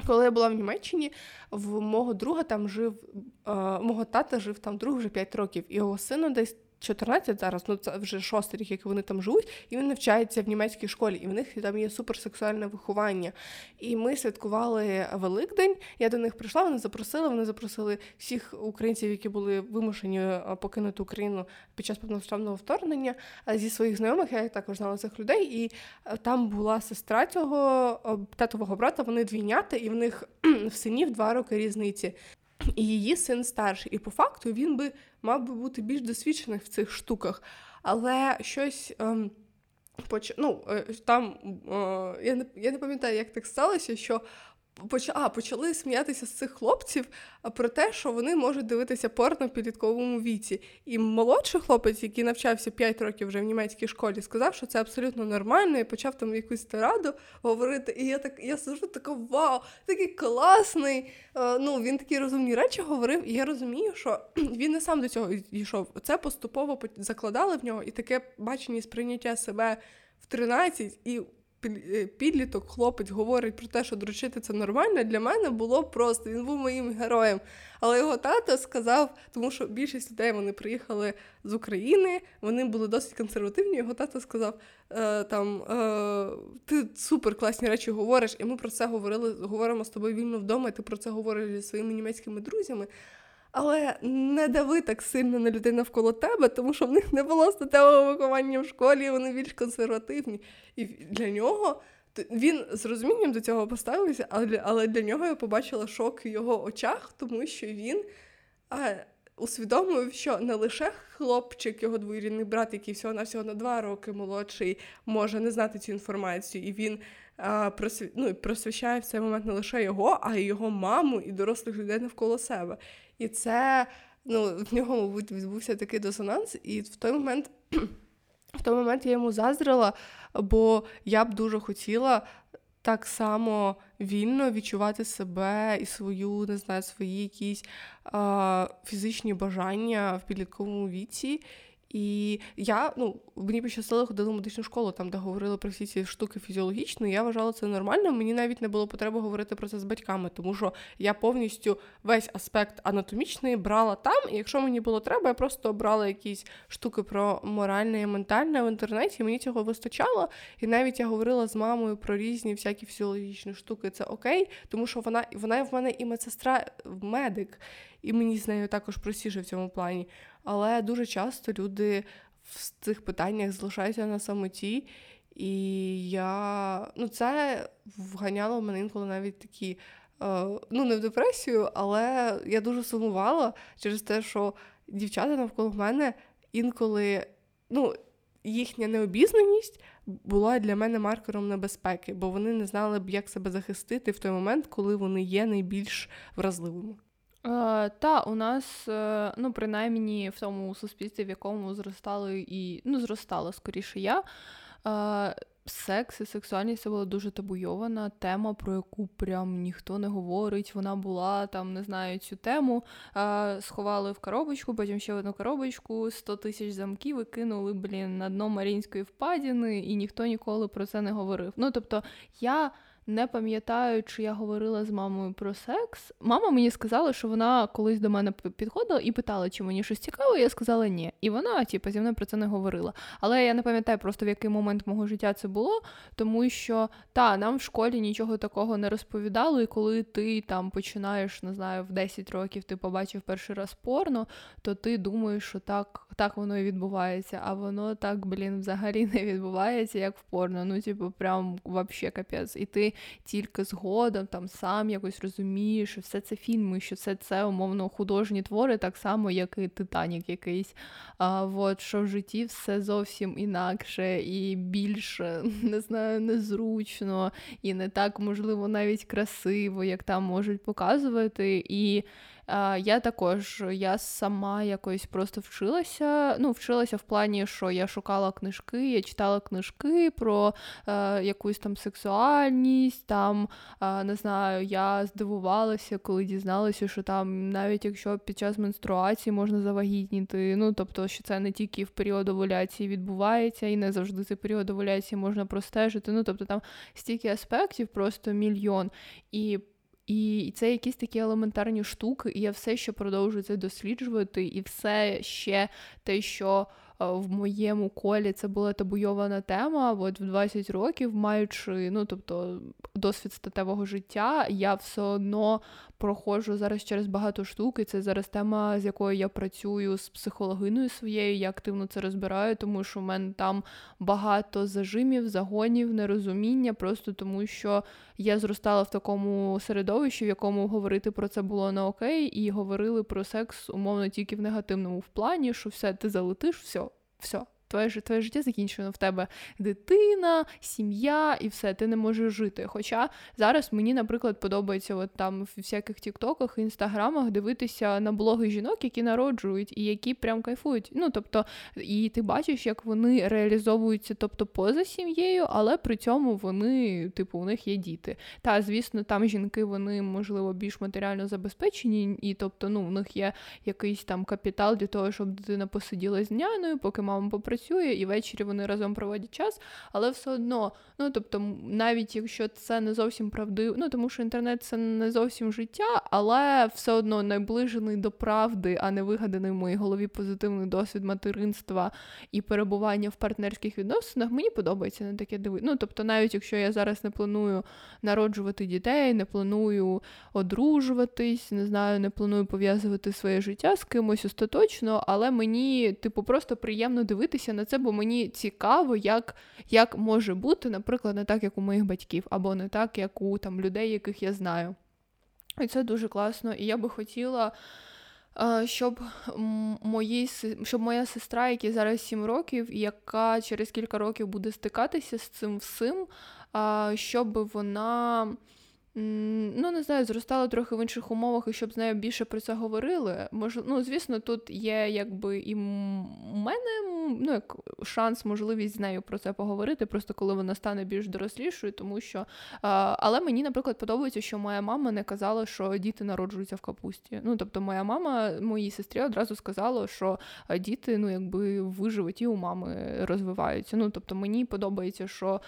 Коли я була в Німеччині, в мого друга там жив, е, мого тата жив там друг вже 5 років, і його сину десь 14 зараз, ну це вже шостий рік, як вони там живуть, і він навчається в німецькій школі, і в них там є суперсексуальне виховання. І ми святкували Великдень. Я до них прийшла, вони запросили. Вони запросили всіх українців, які були вимушені е, покинути Україну під час повномасштабного вторгнення. Зі своїх знайомих я також знала цих людей, і е, там була сестра цього татового брата. Вони двійняти, і в них в синів два роки різниці і її син старший. І по факту він би мав би бути більш досвідчений в цих штуках. Але щось. Ем, поч... ну, е, там, е, Я не я не пам'ятаю, як так сталося, що а, почали сміятися з цих хлопців про те, що вони можуть дивитися порно в підлітковому віці. І молодший хлопець, який навчався 5 років вже в німецькій школі, сказав, що це абсолютно нормально, і почав там якусь тираду говорити. І я так я сижу така вау, такий класний. Е, ну він такі розумні речі говорив. І я розумію, що [clears throat] він не сам до цього йшов. Це поступово закладали в нього і таке бачення і сприйняття себе в 13 і. Е, підліток, хлопець говорить про те, що дрочити це нормально, для мене було просто. Він був моїм героєм. Але його тато сказав, тому що більшість людей вони приїхали з України, вони були досить консервативні. Його тато сказав: е, там е, ти супер класні речі говориш, і ми про це говорили, говоримо з тобою вільно вдома, і ти про це говориш зі своїми німецькими друзями. Але не дави так сильно на людей навколо тебе, тому що в них не було статевого виховання в школі, вони більш консервативні. І для нього він з розумінням до цього поставився, але для нього я побачила шок в його очах, тому що він а, усвідомив, що не лише хлопчик, його двоюрідний брат, який всього на всього на два роки молодший, може не знати цю інформацію, і він а, просві... ну, просвіщає в цей момент не лише його, а й його маму і дорослих людей навколо себе. І це ну, в нього, мабуть, відбувся такий дисонанс, і в той момент. [clears throat] В той момент я йому заздрила, бо я б дуже хотіла так само вільно відчувати себе і свою, не знаю, свої якісь е, фізичні бажання в підлітковому віці. І я ну мені пощастило ходила в медичну школу, там де говорили про всі ці штуки фізіологічно. і Я вважала це нормально. Мені навіть не було потреби говорити про це з батьками, тому що я повністю весь аспект анатомічний брала там. І якщо мені було треба, я просто брала якісь штуки про моральне і ментальне в інтернеті. Мені цього вистачало. І навіть я говорила з мамою про різні всякі фізіологічні штуки. Це окей, тому що вона вона в мене і медсестра, медик, і мені з нею також простіше в цьому плані. Але дуже часто люди в цих питаннях залишаються на самоті, і я ну, це вганяло мене інколи навіть такі. Е, ну, не в депресію, але я дуже сумувала через те, що дівчата навколо мене інколи, ну, їхня необізнаність була для мене маркером небезпеки, бо вони не знали б, як себе захистити в той момент, коли вони є найбільш вразливими. Е, Та у нас, е, ну принаймні в тому суспільстві, в якому зростали і ну, зростала скоріше я. Е, Секс і сексуальність це була дуже табуйована тема, про яку прям ніхто не говорить. Вона була там, не знаю, цю тему. Е, сховали в коробочку, потім ще в одну коробочку, 100 тисяч замків і кинули, блін, на дно Марінської впадіни, і ніхто ніколи про це не говорив. Ну тобто я. Не пам'ятаю, чи я говорила з мамою про секс. Мама мені сказала, що вона колись до мене підходила і питала, чи мені щось цікаве. Я сказала ні. І вона, типу, зі мною про це не говорила. Але я не пам'ятаю просто в який момент мого життя це було, тому що та нам в школі нічого такого не розповідали. І коли ти там починаєш, не знаю, в 10 років ти побачив перший раз порно, то ти думаєш, що так так воно і відбувається. А воно так, блін, взагалі [laughs] не відбувається, як в порно. Ну, типу, прям вообще капець. І ти тільки згодом там сам якось розумієш, що все це фільми, що все це умовно художні твори, так само, як і Титанік якийсь. А, от, Що в житті все зовсім інакше і більш [laughs] не знаю, незручно, і не так можливо навіть красиво, як там можуть показувати. І я також я сама якось просто вчилася. Ну, вчилася в плані, що я шукала книжки, я читала книжки про е, якусь там сексуальність. Там е, не знаю, я здивувалася, коли дізналася, що там навіть якщо під час менструації можна завагітніти. Ну тобто, що це не тільки в період овуляції відбувається, і не завжди цей період овуляції можна простежити. Ну тобто там стільки аспектів, просто мільйон. І і це якісь такі елементарні штуки, і я все ще продовжую це досліджувати, і все ще те, що в моєму колі це була табуйована тема. От в 20 років, маючи ну тобто досвід статевого життя, я все одно проходжу зараз через багато штук, і Це зараз тема, з якою я працюю з психологиною своєю. Я активно це розбираю, тому що в мене там багато зажимів, загонів, нерозуміння, просто тому що я зростала в такому середовищі, в якому говорити про це було не окей, і говорили про секс умовно тільки в негативному в плані, що все ти залетиш, все, все твоє твоє життя закінчено. В тебе дитина, сім'я і все, ти не можеш жити. Хоча зараз мені, наприклад, подобається от там в всяких тіктоках, інстаграмах дивитися на блоги жінок, які народжують і які прям кайфують. Ну тобто, і ти бачиш, як вони реалізовуються, тобто поза сім'єю, але при цьому вони, типу, у них є діти. Та, звісно, там жінки вони можливо більш матеріально забезпечені, і тобто, ну, в них є якийсь там капітал для того, щоб дитина посиділа з няною, поки мама попрацює, і ввечері вони разом проводять час. Але все одно, ну тобто, навіть якщо це не зовсім правдиво, ну тому що інтернет це не зовсім життя, але все одно найближений до правди, а не вигаданий в моїй голові позитивний досвід материнства і перебування в партнерських відносинах. Мені подобається на таке дивитися. Ну тобто, навіть якщо я зараз не планую народжувати дітей, не планую одружуватись, не знаю, не планую пов'язувати своє життя з кимось остаточно, але мені, типу, просто приємно дивитися на це, бо мені цікаво, як як може бути, наприклад, не так, як у моїх батьків, або не так, як у там людей, яких я знаю. І це дуже класно. І я би хотіла. Щоб мої, щоб моя сестра, якій зараз 7 років, і яка через кілька років буде стикатися з цим всім, щоб вона Ну, не знаю, зростала трохи в інших умовах, і щоб з нею більше про це говорили. Може, ну, звісно, тут є якби і у мене ну, як шанс, можливість з нею про це поговорити, просто коли вона стане більш дорослішою, тому що. Але мені, наприклад, подобається, що моя мама не казала, що діти народжуються в капусті. Ну, тобто, моя мама моїй сестрі одразу сказала, що діти ну, якби в животі у мами розвиваються. Ну, тобто, мені подобається, що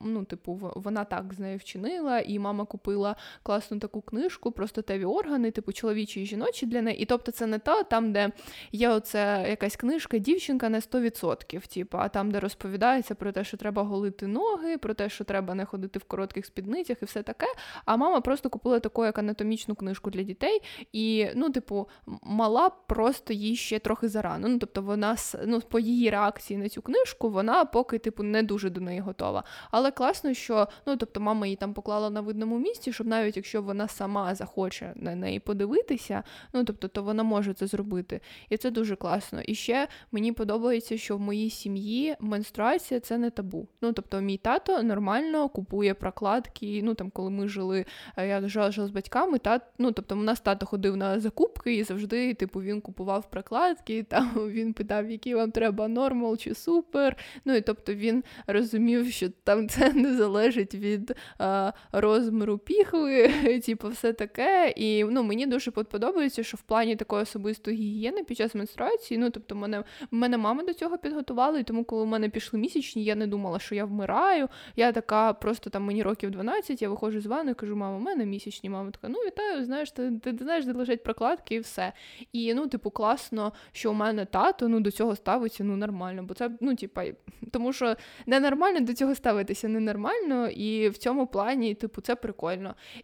ну, типу, вона так з нею вчинила, і мама купила класну таку книжку про статеві органи, типу чоловічі і жіночі для неї. І тобто, це не та там, де є оце якась книжка, дівчинка не 100%, типу, а там, де розповідається про те, що треба голити ноги, про те, що треба не ходити в коротких спідницях і все таке. А мама просто купила таку як анатомічну книжку для дітей, і, ну, типу, мала просто їй ще трохи зарано. Ну, тобто, вона ну, по її реакції на цю книжку, вона поки, типу, не дуже до неї готова. Але класно, що ну, тобто, мама її там поклала на видному місці, щоб навіть якщо вона сама захоче на неї подивитися, ну тобто, то вона може це зробити. І це дуже класно. І ще мені подобається, що в моїй сім'ї менструація це не табу. Ну тобто, мій тато нормально купує прокладки. Ну там, коли ми жили, е, я жила, жила з батьками, та ну тобто, у нас тато ходив на закупки і завжди, типу, він купував прокладки. [laughs] Там він питав, які вам треба нормал чи супер. Ну і тобто він розумів, що там це [laughs] не залежить від а, розміру піхви, [laughs] типу, все таке. І ну, мені дуже подобається, що в плані такої особистої гігієни під час менструації, ну тобто, мене мене мама до цього підготувала, і тому, коли у мене пішли місячні, я не думала, що я вмираю. Я така, просто там мені років 12, я виходжу з ванни кажу, мама, у мене місячні. Мама така, ну вітаю, знаєш, ти, ти, ти знаєш, де лежать прокладки і все. І ну, типу, класно, що у мене тато ну, до цього ставиться ну, нормально. Бо це, ну, типа, тому що ненормально до цього ставитися ненормально, і в цьому плані, типу, це прикольно.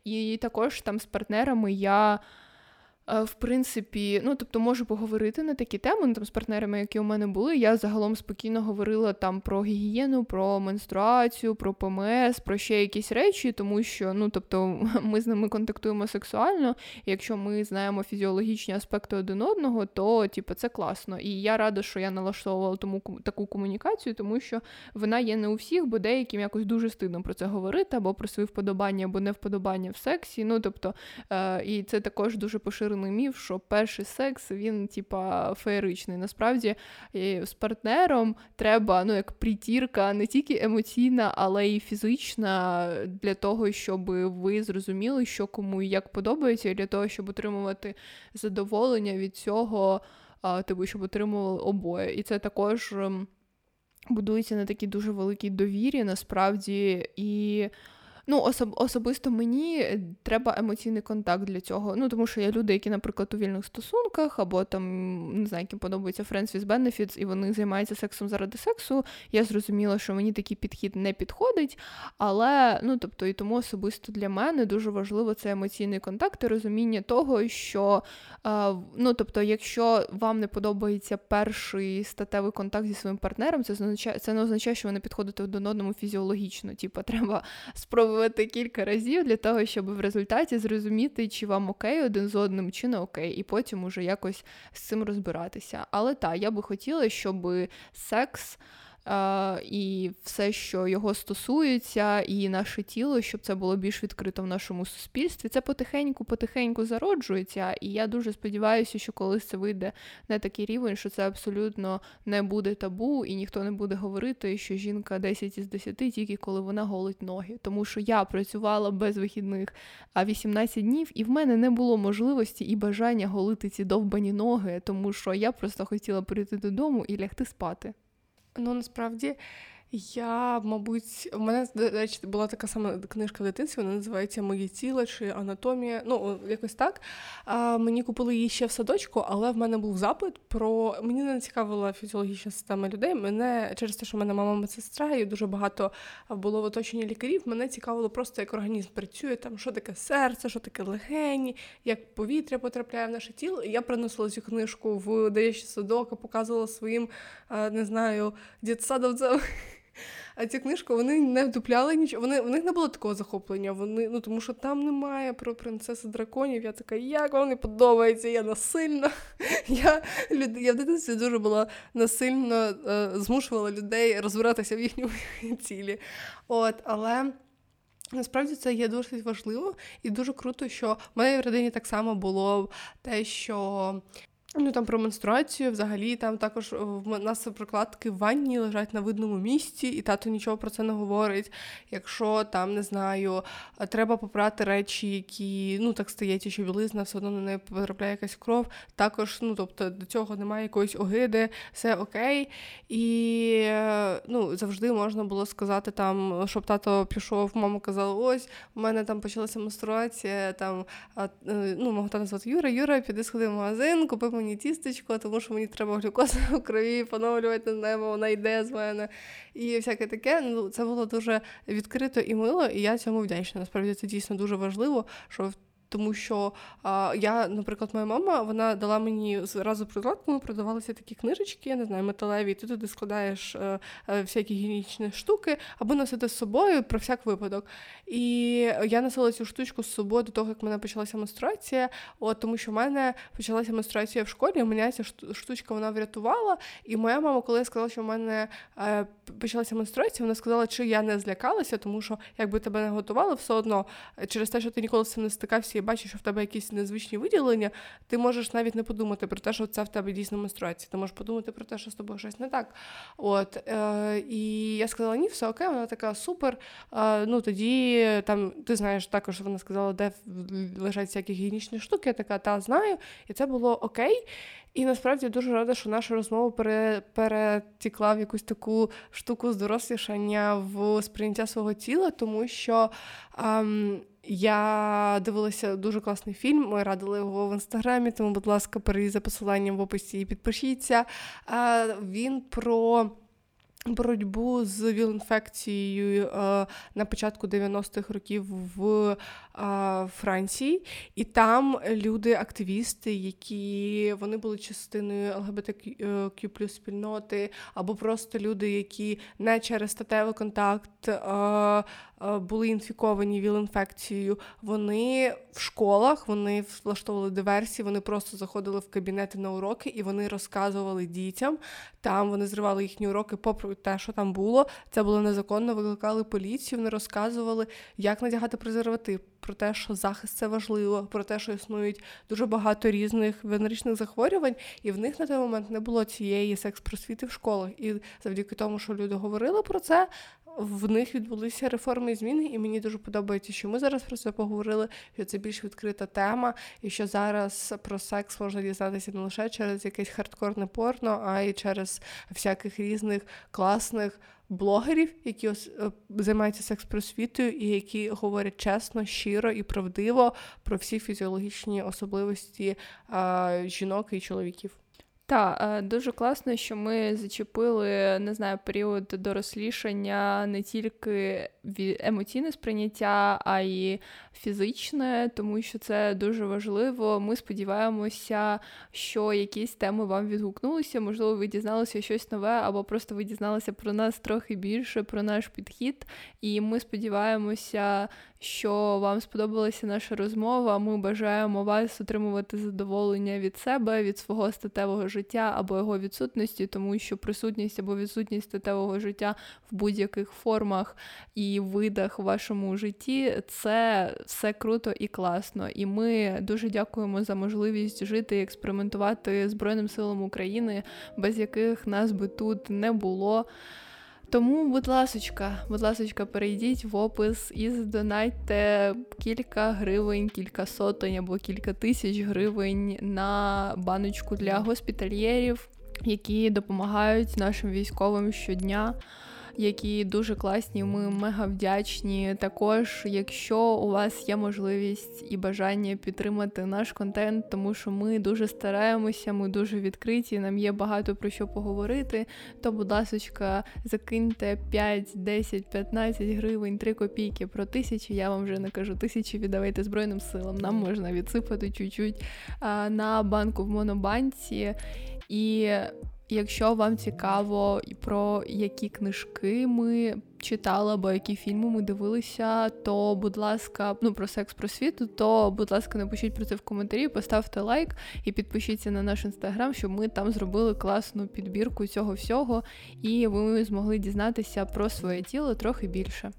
І також там з партнерами я. Е, в принципі, ну тобто можу поговорити на такі теми ну, там з партнерами, які у мене були. Я загалом спокійно говорила там про гігієну, про менструацію, про ПМС, про ще якісь речі, тому що ну тобто [laughs] ми з ними контактуємо сексуально. і Якщо ми знаємо фізіологічні аспекти один одного, то типу, це класно. І я рада, що я налаштовувала тому таку комунікацію, тому що вона є не у всіх, бо деяким якось дуже стидно про це говорити, або про свої вподобання, або невподобання в сексі. Ну тобто, е- і це також дуже поширено поширений міф, що перший секс він, типа, феєричний. Насправді з партнером треба ну, як притірка не тільки емоційна, але й фізична для того, щоб ви зрозуміли, що кому і як подобається, і для того, щоб отримувати задоволення від цього, типу, щоб отримували обоє. І це також. Ем, будується на такій дуже великій довірі, насправді, і Ну, особ- особисто мені е, треба емоційний контакт для цього. Ну, тому що є люди, які, наприклад, у вільних стосунках, або там не знаю, яким подобається Friends with Benefits, і вони займаються сексом заради сексу. Я зрозуміла, що мені такий підхід не підходить. Але ну, тобто, і тому особисто для мене дуже важливо це емоційний контакт і розуміння того, що е, ну, тобто, якщо вам не подобається перший статевий контакт зі своїм партнером, це означає, це не означає, що ви не підходите один одному фізіологічно. Типу, треба спробувати спробувати кілька разів для того, щоб в результаті зрозуміти, чи вам окей один з одним, чи не окей, і потім уже якось з цим розбиратися. Але так, я би хотіла, щоб секс і все, що його стосується, і наше тіло, щоб це було більш відкрито в нашому суспільстві. Це потихеньку-потихеньку зароджується, і я дуже сподіваюся, що колись це вийде на такий рівень, що це абсолютно не буде табу, і ніхто не буде говорити, що жінка 10 із 10 тільки коли вона голить ноги. Тому що я працювала без вихідних 18 днів, і в мене не було можливості і бажання голити ці довбані ноги, тому що я просто хотіла прийти додому і лягти спати. Ну насправді я, мабуть, у мене до речі, була така сама книжка в дитинстві, вона називається Моє тіло чи анатомія. Ну, якось так. А, Мені купили її ще в садочку, але в мене був запит про мені не цікавила фізіологічна система людей. Мене через те, що в мене мама медсестра, і дуже багато було в оточенні лікарів. Мене цікавило просто, як організм працює, там що таке серце, що таке легені, як повітря потрапляє в наше тіло. Я приносила цю книжку в дитячий садок, показувала своїм, не знаю, дітсадовцям. [laughs] А цю книжку вони не вдупляли нічого. Вони в них не було такого захоплення. Вони ну тому, що там немає про принцеси драконів. Я така, як вам не подобається? Я насильно. [laughs] Я я в дитинстві дуже була насильно е, змушувала людей розбиратися в їхньому [laughs] тілі. От, але. Насправді це є досить важливо і дуже круто, що в моїй родині так само було те, що Ну там про менструацію, взагалі там також в нас прокладки в ванні лежать на видному місці, і тато нічого про це не говорить. Якщо там не знаю, треба попрати речі, які ну так стається, що білизна все одно на неї потрапляє якась кров. Також, ну тобто до цього немає якоїсь огиди, все окей. І ну завжди можна було сказати там, щоб тато пішов, мама казала, ось у мене там почалася менструація. Там е, ну мого тата звати Юра, Юра, піди сходи в магазин, купи мені тістечко, тому що мені треба глюкозу [laughs] в крові поновлювати, не знаю, вона йде з мене. І всяке таке. Ну, Це було дуже відкрито і мило, і я цьому вдячна. Насправді це дійсно дуже важливо, що тому що а, я, наприклад, моя мама вона дала мені зразу прикладку, ми продавалися такі книжечки, я не знаю, металеві, ти туди складаєш а, е, е, всякі гігієнічні штуки, або носити з собою про всяк випадок. І я носила цю штучку з собою до того, як в мене почалася менструація, от тому що в мене почалася менструація в школі, мене ця штучка вона врятувала. І моя мама, коли я сказала, що в мене е, почалася менструація, вона сказала, чи я не злякалася, тому що якби тебе не готували, все одно через те, що ти ніколи з цим не стикався і бачиш, що в тебе якісь незвичні виділення, ти можеш навіть не подумати про те, що це в тебе дійсно менструація. Ти можеш подумати про те, що з тобою щось не так. От, е, І я сказала, ні, все окей, вона така супер. Е, ну тоді там ти знаєш також, вона сказала, де лежать всякі гігієнічні штуки. Я така, та знаю, і це було окей. І насправді дуже рада, що наша розмова пере, перетікла в якусь таку штуку здорослішання в сприйняття свого тіла, тому що ем, я дивилася дуже класний фільм. Ми радили його в інстаграмі, тому, будь ласка, перейдіть за посиланням в описі і підпишіться. Він про боротьбу з віл-інфекцією е, на початку 90-х років в Франції, і там люди-активісти, які вони були частиною ЛГБТQ плюс спільноти, або просто люди, які не через статевий контакт е, були інфіковані віл-інфекцією, вони в школах вони влаштовували диверсії, вони просто заходили в кабінети на уроки і вони розказували дітям. Там вони зривали їхні уроки, попри те, що там було. Це було незаконно. Викликали поліцію, вони розказували, як надягати презерватив, про те, що захист це важливо, про те, що існують дуже багато різних венеричних захворювань, і в них на той момент не було цієї секс-просвіти в школах. І завдяки тому, що люди говорили про це, в них відбулися реформи і зміни, і мені дуже подобається, що ми зараз про це поговорили. Що це більш відкрита тема, і що зараз про секс можна дізнатися не лише через якесь хардкорне порно, а й через всяких різних класних блогерів, які ось е, займаються секс-просвітою і які говорять чесно, щиро і правдиво про всі фізіологічні особливості а, жінок і чоловіків. Так, е, дуже класно, що ми зачепили не знаю період дорослішання не тільки емоційне сприйняття, а й фізичне, тому що це дуже важливо. Ми сподіваємося, що якісь теми вам відгукнулися. Можливо, ви дізналися щось нове, або просто ви дізналися про нас трохи більше, про наш підхід. І ми сподіваємося, що вам сподобалася наша розмова. Ми бажаємо вас отримувати задоволення від себе, від свого статевого життя або його відсутності, тому що присутність або відсутність статевого життя в будь-яких формах і видах в вашому житті це все круто і класно. І ми дуже дякуємо за можливість жити і експериментувати Збройним силам України, без яких нас би тут не було. Тому, будь ласочка, будь ласочка, перейдіть в опис і задонайте кілька гривень, кілька сотень або кілька тисяч гривень на баночку для госпітальєрів, які допомагають нашим військовим щодня які дуже класні. Ми мега вдячні. Також, якщо у вас є можливість і бажання підтримати наш контент, тому що ми дуже стараємося, ми дуже відкриті. Нам є багато про що поговорити. То, будь ласка, закиньте 5, 10, 15 гривень, 3 копійки про тисячі. Я вам вже не кажу тисячі. Віддавайте Збройним силам. Нам можна відсипати чуть-чуть на банку в Монобанці. І Якщо вам цікаво про які книжки ми читали, або які фільми ми дивилися, то будь ласка, ну про секс просвіту, то будь ласка, напишіть про це в коментарі, поставте лайк і підпишіться на наш інстаграм, щоб ми там зробили класну підбірку цього всього, і ви змогли дізнатися про своє тіло трохи більше.